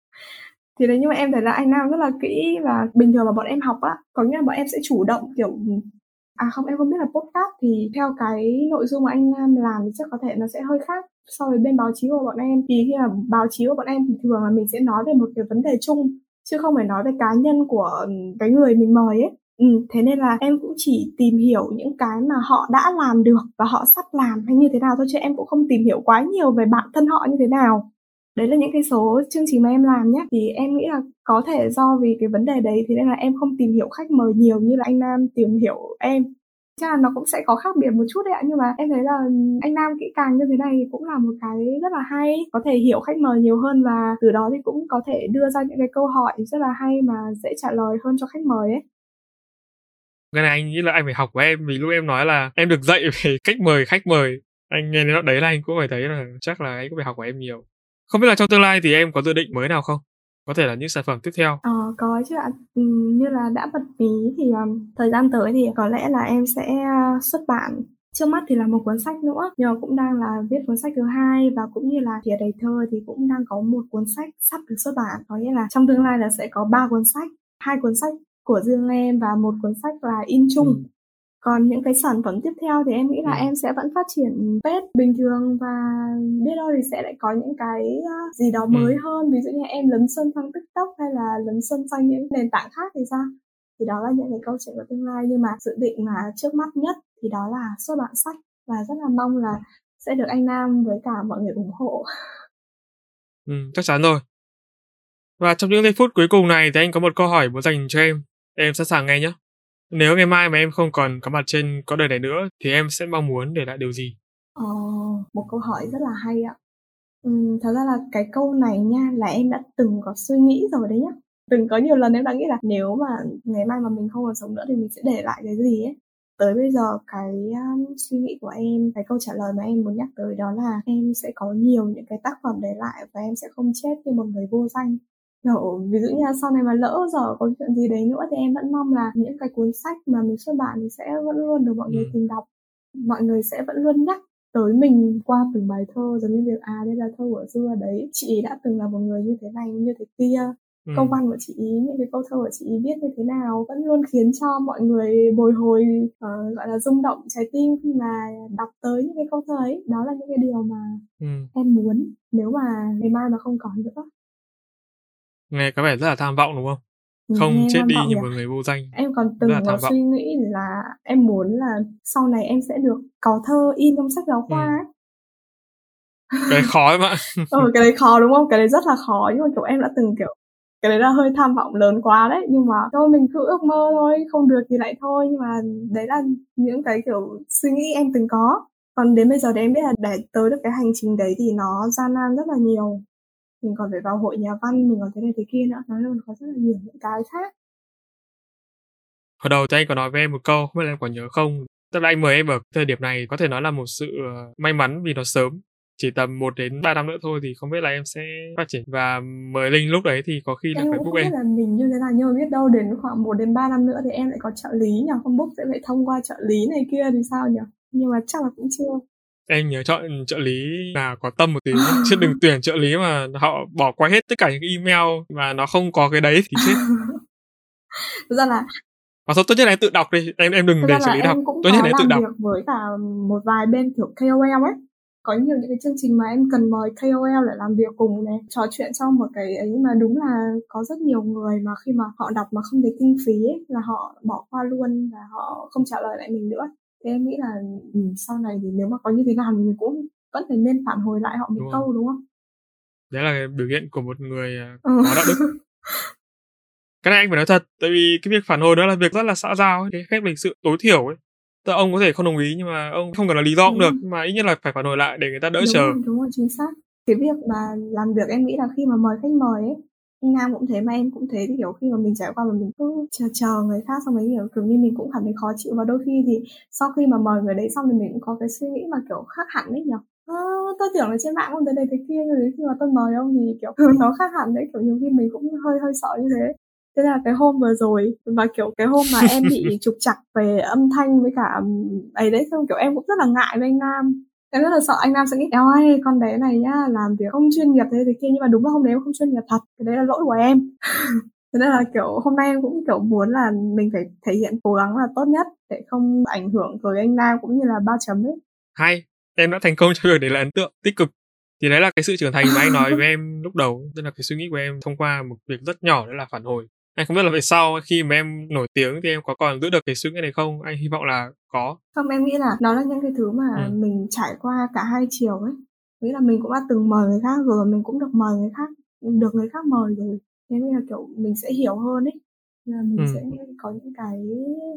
A: thì đấy nhưng mà em thấy là anh Nam rất là kỹ và bình thường mà bọn em học á có nghĩa là bọn em sẽ chủ động kiểu à không em không biết là podcast thì theo cái nội dung mà anh Nam làm thì chắc có thể nó sẽ hơi khác so với bên báo chí của bọn em. Thì khi mà báo chí của bọn em thì thường là mình sẽ nói về một cái vấn đề chung chứ không phải nói về cá nhân của cái người mình mời ấy. Ừ, thế nên là em cũng chỉ tìm hiểu những cái mà họ đã làm được và họ sắp làm hay như thế nào thôi chứ em cũng không tìm hiểu quá nhiều về bản thân họ như thế nào đấy là những cái số chương trình mà em làm nhé thì em nghĩ là có thể do vì cái vấn đề đấy thì nên là em không tìm hiểu khách mời nhiều như là anh Nam tìm hiểu em. Chắc là nó cũng sẽ có khác biệt một chút đấy ạ, nhưng mà em thấy là anh Nam kỹ càng như thế này cũng là một cái rất là hay. Có thể hiểu khách mời nhiều hơn và từ đó thì cũng có thể đưa ra những cái câu hỏi rất là hay mà dễ trả lời hơn cho khách mời ấy.
B: Cái này anh nghĩ là anh phải học của em, vì lúc em nói là em được dạy về [laughs] cách mời, khách mời. Anh nghe đến đấy là anh cũng phải thấy là chắc là anh cũng phải học của em nhiều không biết là trong tương lai thì em có dự định mới nào không? Có thể là những sản phẩm tiếp theo.
A: Ờ, có chứ ạ. Ừ, như là đã bật mí thì um, thời gian tới thì có lẽ là em sẽ uh, xuất bản trước mắt thì là một cuốn sách nữa nhưng mà cũng đang là viết cuốn sách thứ hai và cũng như là phía đầy thơ thì cũng đang có một cuốn sách sắp được xuất bản có nghĩa là trong tương lai là sẽ có ba cuốn sách hai cuốn sách của riêng em và một cuốn sách là in chung ừ còn những cái sản phẩm tiếp theo thì em nghĩ là ừ. em sẽ vẫn phát triển page bình thường và biết đâu thì sẽ lại có những cái gì đó mới ừ. hơn ví dụ như em lấn sân sang tiktok hay là lấn sân sang những nền tảng khác thì sao thì đó là những cái câu chuyện của tương lai nhưng mà dự định mà trước mắt nhất thì đó là xuất bản sách và rất là mong là sẽ được anh Nam với cả mọi người ủng hộ.
B: Ừ, chắc chắn rồi. Và trong những giây phút cuối cùng này thì anh có một câu hỏi muốn dành cho em. Em sẵn sàng nghe nhé. Nếu ngày mai mà em không còn có mặt trên có đời này nữa thì em sẽ mong muốn để lại điều gì?
A: Ờ, một câu hỏi rất là hay ạ. Ừ, thật ra là cái câu này nha là em đã từng có suy nghĩ rồi đấy nhá. Từng có nhiều lần em đã nghĩ là nếu mà ngày mai mà mình không còn sống nữa thì mình sẽ để lại cái gì ấy. Tới bây giờ cái um, suy nghĩ của em, cái câu trả lời mà em muốn nhắc tới đó là em sẽ có nhiều những cái tác phẩm để lại và em sẽ không chết như một người vô danh kiểu ví dụ như là sau này mà lỡ giờ có chuyện gì đấy nữa thì em vẫn mong là những cái cuốn sách mà mình xuất bản thì sẽ vẫn luôn được mọi người ừ. tìm đọc mọi người sẽ vẫn luôn nhắc tới mình qua từng bài thơ giống như việc à đây là thơ của xưa đấy chị đã từng là một người như thế này như thế kia ừ. câu văn của chị ý những cái câu thơ của chị ý viết như thế nào vẫn luôn khiến cho mọi người bồi hồi uh, gọi là rung động trái tim khi mà đọc tới những cái câu thơ ấy đó là những cái điều mà ừ. em muốn nếu mà ngày mai mà không còn nữa
B: nghe có vẻ rất là tham vọng đúng không? Không nghe chết đi như một người vô danh
A: em còn từng có suy nghĩ là em muốn là sau này em sẽ được có thơ in trong sách giáo khoa ừ.
B: cái khó ấy mà [laughs]
A: ừ, cái đấy khó đúng không? Cái đấy rất là khó. Nhưng mà kiểu em đã từng kiểu cái đấy là hơi tham vọng lớn quá đấy. Nhưng mà thôi mình cứ ước mơ thôi không được thì lại thôi. Nhưng mà đấy là những cái kiểu suy nghĩ em từng có. Còn đến bây giờ thì em biết là để tới được cái hành trình đấy thì nó gian nan rất là nhiều mình còn phải vào hội nhà văn mình còn thế này thế kia nữa. Nói là có rất là nhiều những cái khác.
B: Hồi đầu thì anh có nói với em một câu không biết là em còn nhớ không? Tức là anh mời em ở thời điểm này có thể nói là một sự ờ, may mắn vì nó sớm. Chỉ tầm 1 đến 3 năm nữa thôi thì không biết là em sẽ phát triển. Và mời Linh lúc đấy thì có khi là
A: em
B: phải
A: book.
B: Em.
A: là mình như thế nào nhưng mà biết đâu đến khoảng 1 đến 3 năm nữa thì em lại có trợ lý nhỉ, không book sẽ phải thông qua trợ lý này kia thì sao nhỉ? Nhưng mà chắc là cũng chưa
B: em nhớ chọn trợ lý là có tâm một tí [laughs] chứ đừng tuyển trợ lý mà họ bỏ qua hết tất cả những email mà nó không có cái đấy thì chết. [laughs]
A: Thực ra là
B: và thôi tốt nhất là em tự đọc đi. Em em đừng để trợ lý đọc.
A: tốt nhất là em tự đọc. với cả một vài bên kiểu KOL ấy. Có nhiều những cái chương trình mà em cần mời KOL để làm việc cùng này trò chuyện trong một cái ấy mà đúng là có rất nhiều người mà khi mà họ đọc mà không thấy kinh phí ấy, là họ bỏ qua luôn và họ không trả lời lại mình nữa thế em nghĩ là ừ, sau này thì nếu mà có như thế nào thì mình cũng vẫn phải nên phản hồi lại họ một đúng câu đúng không?
B: Đấy là biểu hiện của một người à, ừ. có đạo đức. Cái này anh phải nói thật tại vì cái việc phản hồi đó là việc rất là xã giao ấy, cái phép lịch sự tối thiểu ấy. Tức ông có thể không đồng ý nhưng mà ông không cần là lý do cũng được nhưng mà ít nhất là phải phản hồi lại để người ta đỡ
A: đúng
B: chờ.
A: rồi, đúng rồi chính xác. Cái việc mà làm việc em nghĩ là khi mà mời khách mời ấy Nam cũng thế mà em cũng thế thì kiểu khi mà mình trải qua mà mình cứ chờ chờ người khác xong rồi kiểu kiểu như mình cũng cảm thấy khó chịu. Và đôi khi thì sau khi mà mời người đấy xong thì mình cũng có cái suy nghĩ mà kiểu khác hẳn đấy nhỉ? À, tôi tưởng là trên mạng không tới đây thế kia rồi khi mà tôi mời ông thì kiểu [laughs] nó khác hẳn đấy. Kiểu nhiều khi mình cũng hơi hơi sợ như thế. Thế là cái hôm vừa rồi và kiểu cái hôm mà em bị [laughs] trục chặt về âm thanh với cả ấy đấy xong kiểu em cũng rất là ngại với anh Nam em rất là sợ anh Nam sẽ nghĩ eo ơi con bé này nhá làm việc không chuyên nghiệp thế thế kia. Nhưng mà đúng là hôm đấy em không chuyên nghiệp thật cái đấy là lỗi của em. [laughs] Thế nên là kiểu hôm nay em cũng kiểu muốn là mình phải thể hiện cố gắng là tốt nhất để không ảnh hưởng tới anh Nam cũng như là ba chấm ấy.
B: Hay em đã thành công cho việc để lại ấn tượng tích cực. Thì đấy là cái sự trưởng thành mà anh nói [laughs] với em lúc đầu tức là cái suy nghĩ của em thông qua một việc rất nhỏ đó là phản hồi anh không biết là về sau khi mà em nổi tiếng thì em có còn giữ được cái suy nghĩ này không? Anh hy vọng là có.
A: Không em nghĩ là nó là những cái thứ mà ừ. mình trải qua cả hai chiều ấy. Nghĩa là mình cũng đã từng mời người khác rồi mình cũng được mời người khác được người khác mời rồi. Thế nên là kiểu mình sẽ hiểu hơn ấy. Là mình ừ. sẽ có những cái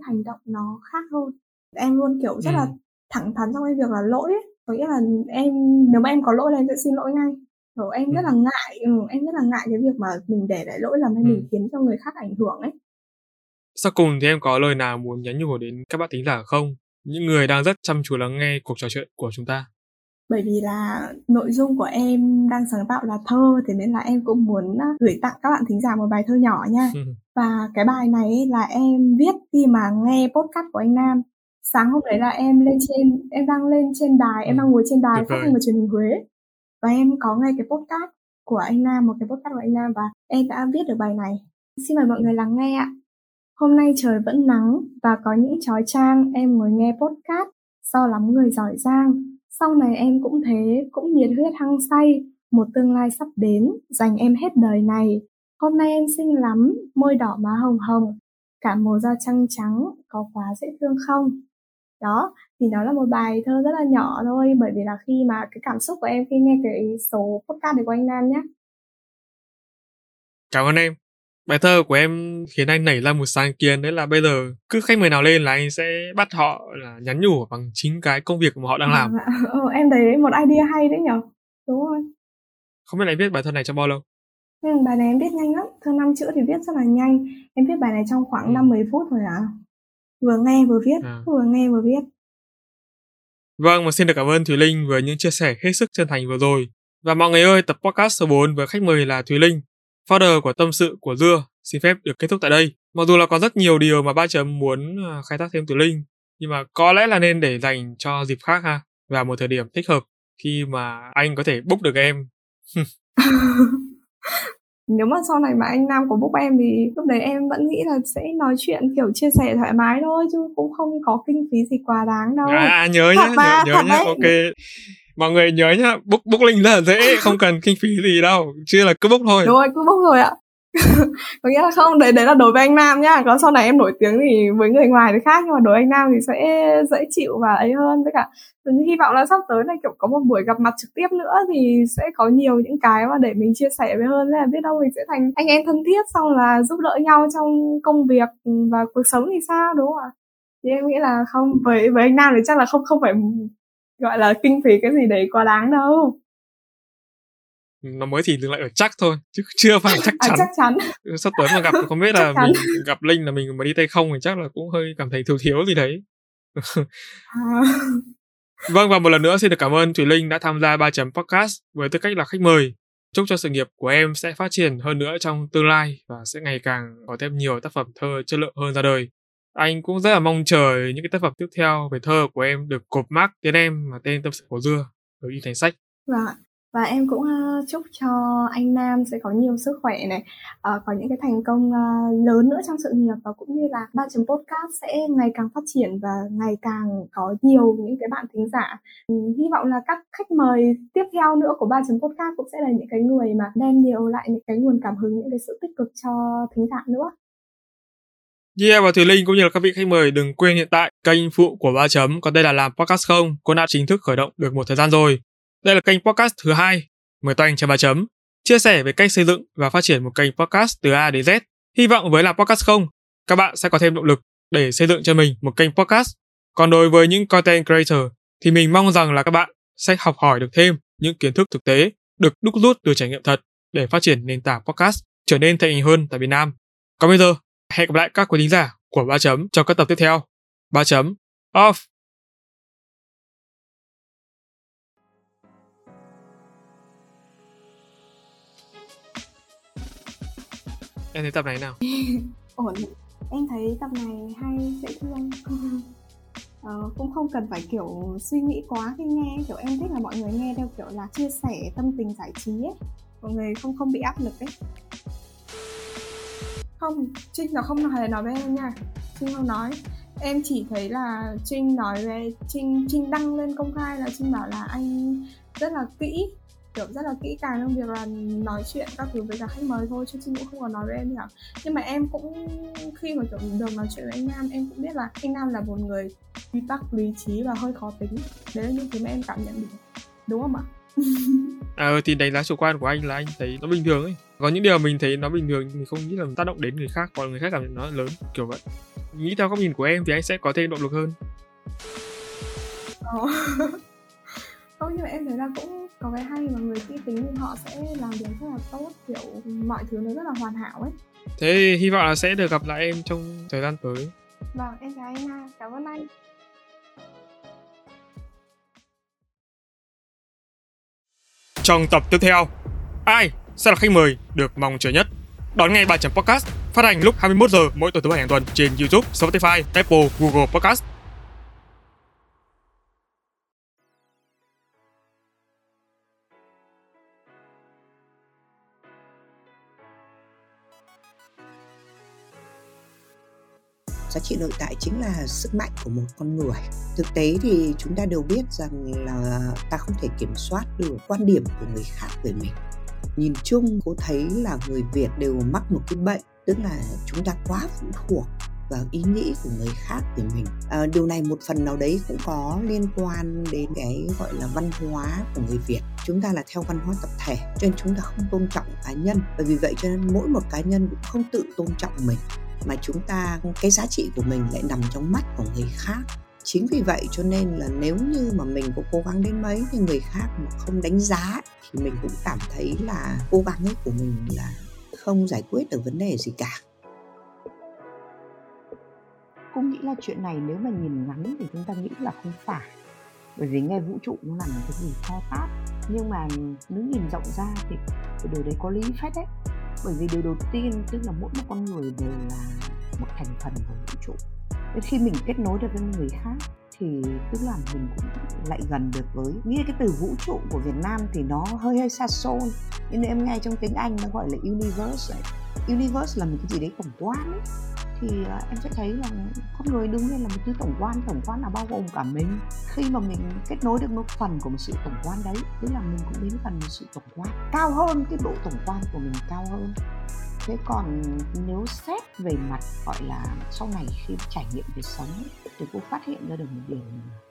A: hành động nó khác hơn. Em luôn kiểu rất ừ. là thẳng thắn trong cái việc là lỗi ấy. Có nghĩa là em nếu mà em có lỗi là em sẽ xin lỗi ngay kiểu em ừ. rất là ngại ừ, em rất là ngại cái việc mà mình để lại lỗi làm hay ừ. mình khiến cho người khác ảnh hưởng ấy.
B: Sau cùng thì em có lời nào muốn nhắn nhủ đến các bạn thính giả không? Những người đang rất chăm chú lắng nghe cuộc trò chuyện của chúng ta.
A: Bởi vì là nội dung của em đang sáng tạo là thơ thế nên là em cũng muốn gửi tặng các bạn thính giả một bài thơ nhỏ nha. Ừ. [laughs] và cái bài này là em viết khi mà nghe podcast của anh Nam. Sáng hôm đấy là em lên trên em đang lên trên đài em đang ngồi trên đài phát thanh của truyền hình Huế và em có nghe cái podcast của anh Nam, một cái podcast của anh Nam và em đã viết được bài này. Xin mời mọi người lắng nghe ạ. Hôm nay trời vẫn nắng và có những chói trang em ngồi nghe podcast so lắm người giỏi giang. Sau này em cũng thế, cũng nhiệt huyết hăng say, một tương lai sắp đến, dành em hết đời này. Hôm nay em xinh lắm, môi đỏ má hồng hồng, cả màu da trắng trắng, có quá dễ thương không? Đó thì nó là một bài thơ rất là nhỏ thôi bởi vì là khi mà cái cảm xúc của em khi nghe cái số podcast này của anh Nam nhé
B: cảm ơn em. Bài thơ của em khiến anh nảy ra một sáng kiến đấy là bây giờ cứ khách mời nào lên là anh sẽ bắt họ là nhắn nhủ bằng chính cái công việc mà họ đang làm.
A: À, [laughs] ừ, em thấy một idea hay đấy nhở? Đúng rồi.
B: Không biết là anh viết bài thơ này trong bao lâu?
A: Ừ, bài này em viết nhanh lắm. Thơ năm chữ thì viết rất là nhanh. Em viết bài này trong khoảng ừ. năm mười phút thôi à vừa nghe vừa viết à. vừa nghe vừa viết
B: Vâng, và xin được cảm ơn Thùy Linh với những chia sẻ hết sức chân thành vừa rồi. Và mọi người ơi, tập podcast số 4 với khách mời là Thùy Linh, founder của Tâm sự của Dưa, xin phép được kết thúc tại đây. Mặc dù là có rất nhiều điều mà ba chấm muốn à, khai thác thêm từ Linh, nhưng mà có lẽ là nên để dành cho dịp khác ha, và một thời điểm thích hợp khi mà anh có thể book được em. [laughs] [laughs]
A: nếu mà sau này mà anh Nam có book em thì lúc đấy em vẫn nghĩ là sẽ nói chuyện kiểu chia sẻ thoải mái thôi chứ cũng không có kinh phí gì quá đáng đâu.
B: À nhớ nhá nhớ, nhớ nhá ok. Mọi người nhớ nhá book book link rất là dễ không cần kinh phí gì đâu chưa là cứ book thôi.
A: Rồi cứ book rồi ạ có nghĩa là không, đấy đấy là đối với anh nam nhá. Còn sau này em nổi tiếng thì với người ngoài thì khác, nhưng mà đối với anh nam thì sẽ dễ chịu và ấy hơn. Với cả hy vọng là sắp tới này, kiểu, có một buổi gặp mặt trực tiếp nữa thì sẽ có nhiều những cái mà để mình chia sẻ với hơn. Là biết đâu mình sẽ thành anh em thân thiết, xong là giúp đỡ nhau trong công việc và cuộc sống thì sao, đúng không ạ? Thì em nghĩ là không, với với anh nam thì chắc là không không phải, gọi là, kinh phí cái gì đấy quá đáng đâu
B: nó mới chỉ dừng lại ở chắc thôi chứ chưa phải chắc chắn, à,
A: chắc chắn.
B: Sắp tới mà gặp không biết [laughs] là mình gặp linh là mình mà đi tay không thì chắc là cũng hơi cảm thấy thiếu thiếu gì đấy. À. [laughs] vâng và một lần nữa xin được cảm ơn thủy linh đã tham gia ba chấm podcast với tư cách là khách mời. Chúc cho sự nghiệp của em sẽ phát triển hơn nữa trong tương lai và sẽ ngày càng có thêm nhiều tác phẩm thơ chất lượng hơn ra đời. Anh cũng rất là mong chờ những cái tác phẩm tiếp theo về thơ của em được cột mác tên em và tên tâm sự của dưa được in thành sách.
A: Vâng và em cũng chúc cho anh Nam sẽ có nhiều sức khỏe này, uh, có những cái thành công uh, lớn nữa trong sự nghiệp và cũng như là ba chấm podcast sẽ ngày càng phát triển và ngày càng có nhiều những cái bạn thính giả. Hy vọng là các khách mời tiếp theo nữa của ba chấm podcast cũng sẽ là những cái người mà đem nhiều lại những cái nguồn cảm hứng, những cái sự tích cực cho thính giả nữa.
B: Yeah và Thùy Linh cũng như là các vị khách mời đừng quên hiện tại kênh phụ của ba chấm có đây là làm podcast không cũng đã chính thức khởi động được một thời gian rồi. Đây là kênh podcast thứ hai mời toanh cho ba chấm chia sẻ về cách xây dựng và phát triển một kênh podcast từ A đến Z. Hy vọng với làm podcast không, các bạn sẽ có thêm động lực để xây dựng cho mình một kênh podcast. Còn đối với những content creator thì mình mong rằng là các bạn sẽ học hỏi được thêm những kiến thức thực tế, được đúc rút từ trải nghiệm thật để phát triển nền tảng podcast trở nên thành hình hơn tại Việt Nam. Còn bây giờ, Hẹn gặp lại các quý thính giả của ba chấm trong các tập tiếp theo. ba chấm, off. Em thấy tập này nào? [laughs]
A: Ổn. Em thấy tập này hay dễ thương. [laughs] Ờ, cũng không cần phải kiểu suy nghĩ quá khi nghe kiểu em thích là mọi người nghe theo kiểu là chia sẻ tâm tình giải trí ấy mọi người không không bị áp lực ấy không trinh nó không hề nói với em nha trinh không nói em chỉ thấy là trinh nói về trinh trinh đăng lên công khai là trinh bảo là anh rất là kỹ kiểu rất là kỹ càng trong việc là nói chuyện các thứ với cả khách mời thôi chứ trinh cũng không còn nói với em cả nhưng mà em cũng khi mà kiểu được nói chuyện với anh nam em cũng biết là anh nam là một người quy tắc lý trí và hơi khó tính. Đấy là những thứ mà em cảm nhận được đúng không ạ? [laughs]
B: À thì đánh giá chủ quan của anh là anh thấy nó bình thường ấy. Có những điều mình thấy nó bình thường mình không nghĩ là tác động đến người khác còn người khác cảm nhận nó lớn kiểu vậy. Nghĩ theo góc nhìn của em thì anh sẽ có thêm động lực hơn.
A: Ờ. [laughs] không nhưng mà em thấy là cũng có cái hay mà người kỹ tính thì họ sẽ làm việc rất là tốt kiểu mọi thứ nó rất là hoàn hảo ấy
B: thế thì hy vọng là sẽ được gặp lại em trong thời gian tới
A: vâng em chào anh ha cảm ơn anh
B: trong tập tiếp theo ai sẽ là khách mời được mong chờ nhất. Đón nghe bài chấm podcast phát hành lúc 21 giờ mỗi tuần thứ bảy hàng tuần trên YouTube, Spotify, Apple, Google Podcast.
C: Giá trị nội tại chính là sức mạnh của một con người. Thực tế thì chúng ta đều biết rằng là ta không thể kiểm soát được quan điểm của người khác về mình. Nhìn chung cô thấy là người việt đều mắc một cái bệnh tức là chúng ta quá phụ thuộc vào ý nghĩ của người khác về mình. À, điều này một phần nào đấy cũng có liên quan đến cái gọi là văn hóa của người việt. Chúng ta là theo văn hóa tập thể cho nên chúng ta không tôn trọng cá nhân. Và vì vậy cho nên mỗi một cá nhân cũng không tự tôn trọng mình mà chúng ta, cái giá trị của mình lại nằm trong mắt của người khác. Chính vì vậy cho nên là nếu như mà mình có cố gắng đến mấy thì người khác mà không đánh giá thì mình cũng cảm thấy là cố gắng ấy của mình là không giải quyết được vấn đề gì cả.
D: Cũng nghĩ là chuyện này nếu mà nhìn ngắn thì chúng ta nghĩ là không phải. Bởi vì nghe vũ trụ nó là một cái gì to tát. Nhưng mà nếu nhìn rộng ra thì cái điều đấy có lý phết đấy bởi vì điều đầu tiên, tức là mỗi một con người đều là một thành phần của vũ trụ. Nên khi mình kết nối được với người khác, thì tức là mình cũng lại gần được với, nghĩa cái từ vũ trụ của Việt Nam thì nó hơi hơi xa xôi. Nhưng em nghe trong tiếng Anh nó gọi là universe ấy. universe là một cái gì đấy tổng quan ấy thì em sẽ thấy là con người đương nhiên là một thứ tổng quan tổng quan là bao gồm cả mình. Khi mà mình kết nối được một phần của một sự tổng quan đấy, tức là mình cũng đến phần một sự tổng quan, cao hơn cái độ tổng quan của mình cao hơn thế còn nếu xét về mặt gọi là sau này khi trải nghiệm về sống thì cô phát hiện ra được một điều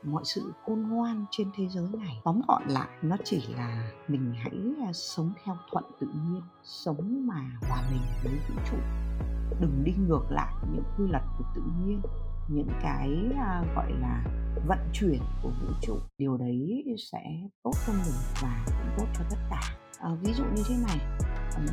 D: mọi sự khôn ngoan trên thế giới này tóm gọn lại nó chỉ là mình hãy à, sống theo thuận tự nhiên sống mà hòa mình với vũ trụ. Đừng đi ngược lại những quy luật của tự nhiên những cái à, gọi là vận chuyển của vũ trụ. Điều đấy sẽ tốt cho mình và cũng tốt cho tất cả. À, ví dụ như thế này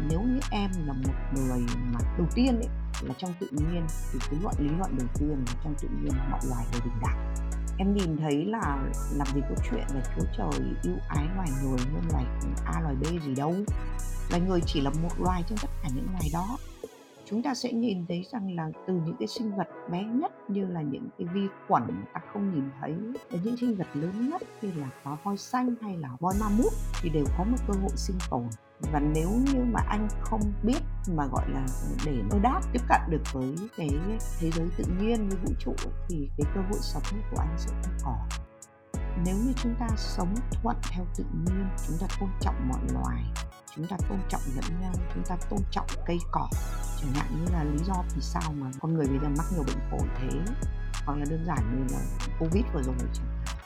D: nếu như em là một người mà đầu tiên ấy, là trong tự nhiên, thì cái luận lý luận đầu tiên là trong tự nhiên mọi loài đều bình đẳng. Em nhìn thấy là làm gì có chuyện là chúa trời yêu ái loài người hơn loài a loài b gì đâu. Loài người chỉ là một loài trong tất cả những loài đó chúng ta sẽ nhìn thấy rằng là từ những cái sinh vật bé nhất như là những cái vi khuẩn ta không nhìn thấy đến những sinh vật lớn nhất như là có voi xanh hay là voi ma mút thì đều có một cơ hội sinh tồn. Và nếu như mà anh không biết mà gọi là để đối đáp, tiếp cận được với cái thế giới tự nhiên, với vũ trụ thì cái cơ hội sống của anh sẽ không còn nếu như chúng ta sống thuận theo tự nhiên, chúng ta tôn trọng mọi loài, chúng ta tôn trọng lẫn nhau chúng ta tôn trọng cây cỏ, chẳng hạn như là lý do vì sao mà con người bây giờ mắc nhiều bệnh phổi thế, hoặc là đơn giản như là covid vừa rồi chẳng hạn.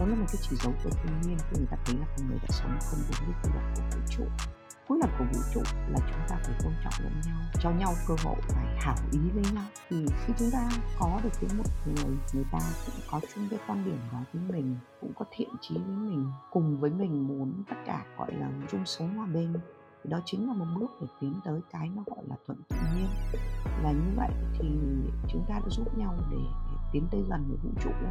D: Đó là một cái chỉ dấu của thiên nhiên khi người ta thấy là con người đã sống không đúng với quy luật của vũ trụ quy luật của vũ trụ là chúng ta phải tôn trọng lẫn nhau cho nhau cơ hội phải hảo ý với nhau thì khi chúng ta có được cái một người người ta cũng có chung cái quan điểm đó với mình cũng có thiện chí với mình cùng với mình muốn tất cả gọi là chung sống hòa bình thì đó chính là một bước để tiến tới cái nó gọi là thuận tự nhiên là như vậy thì chúng ta đã giúp nhau để, để tiến tới gần với vũ trụ đó.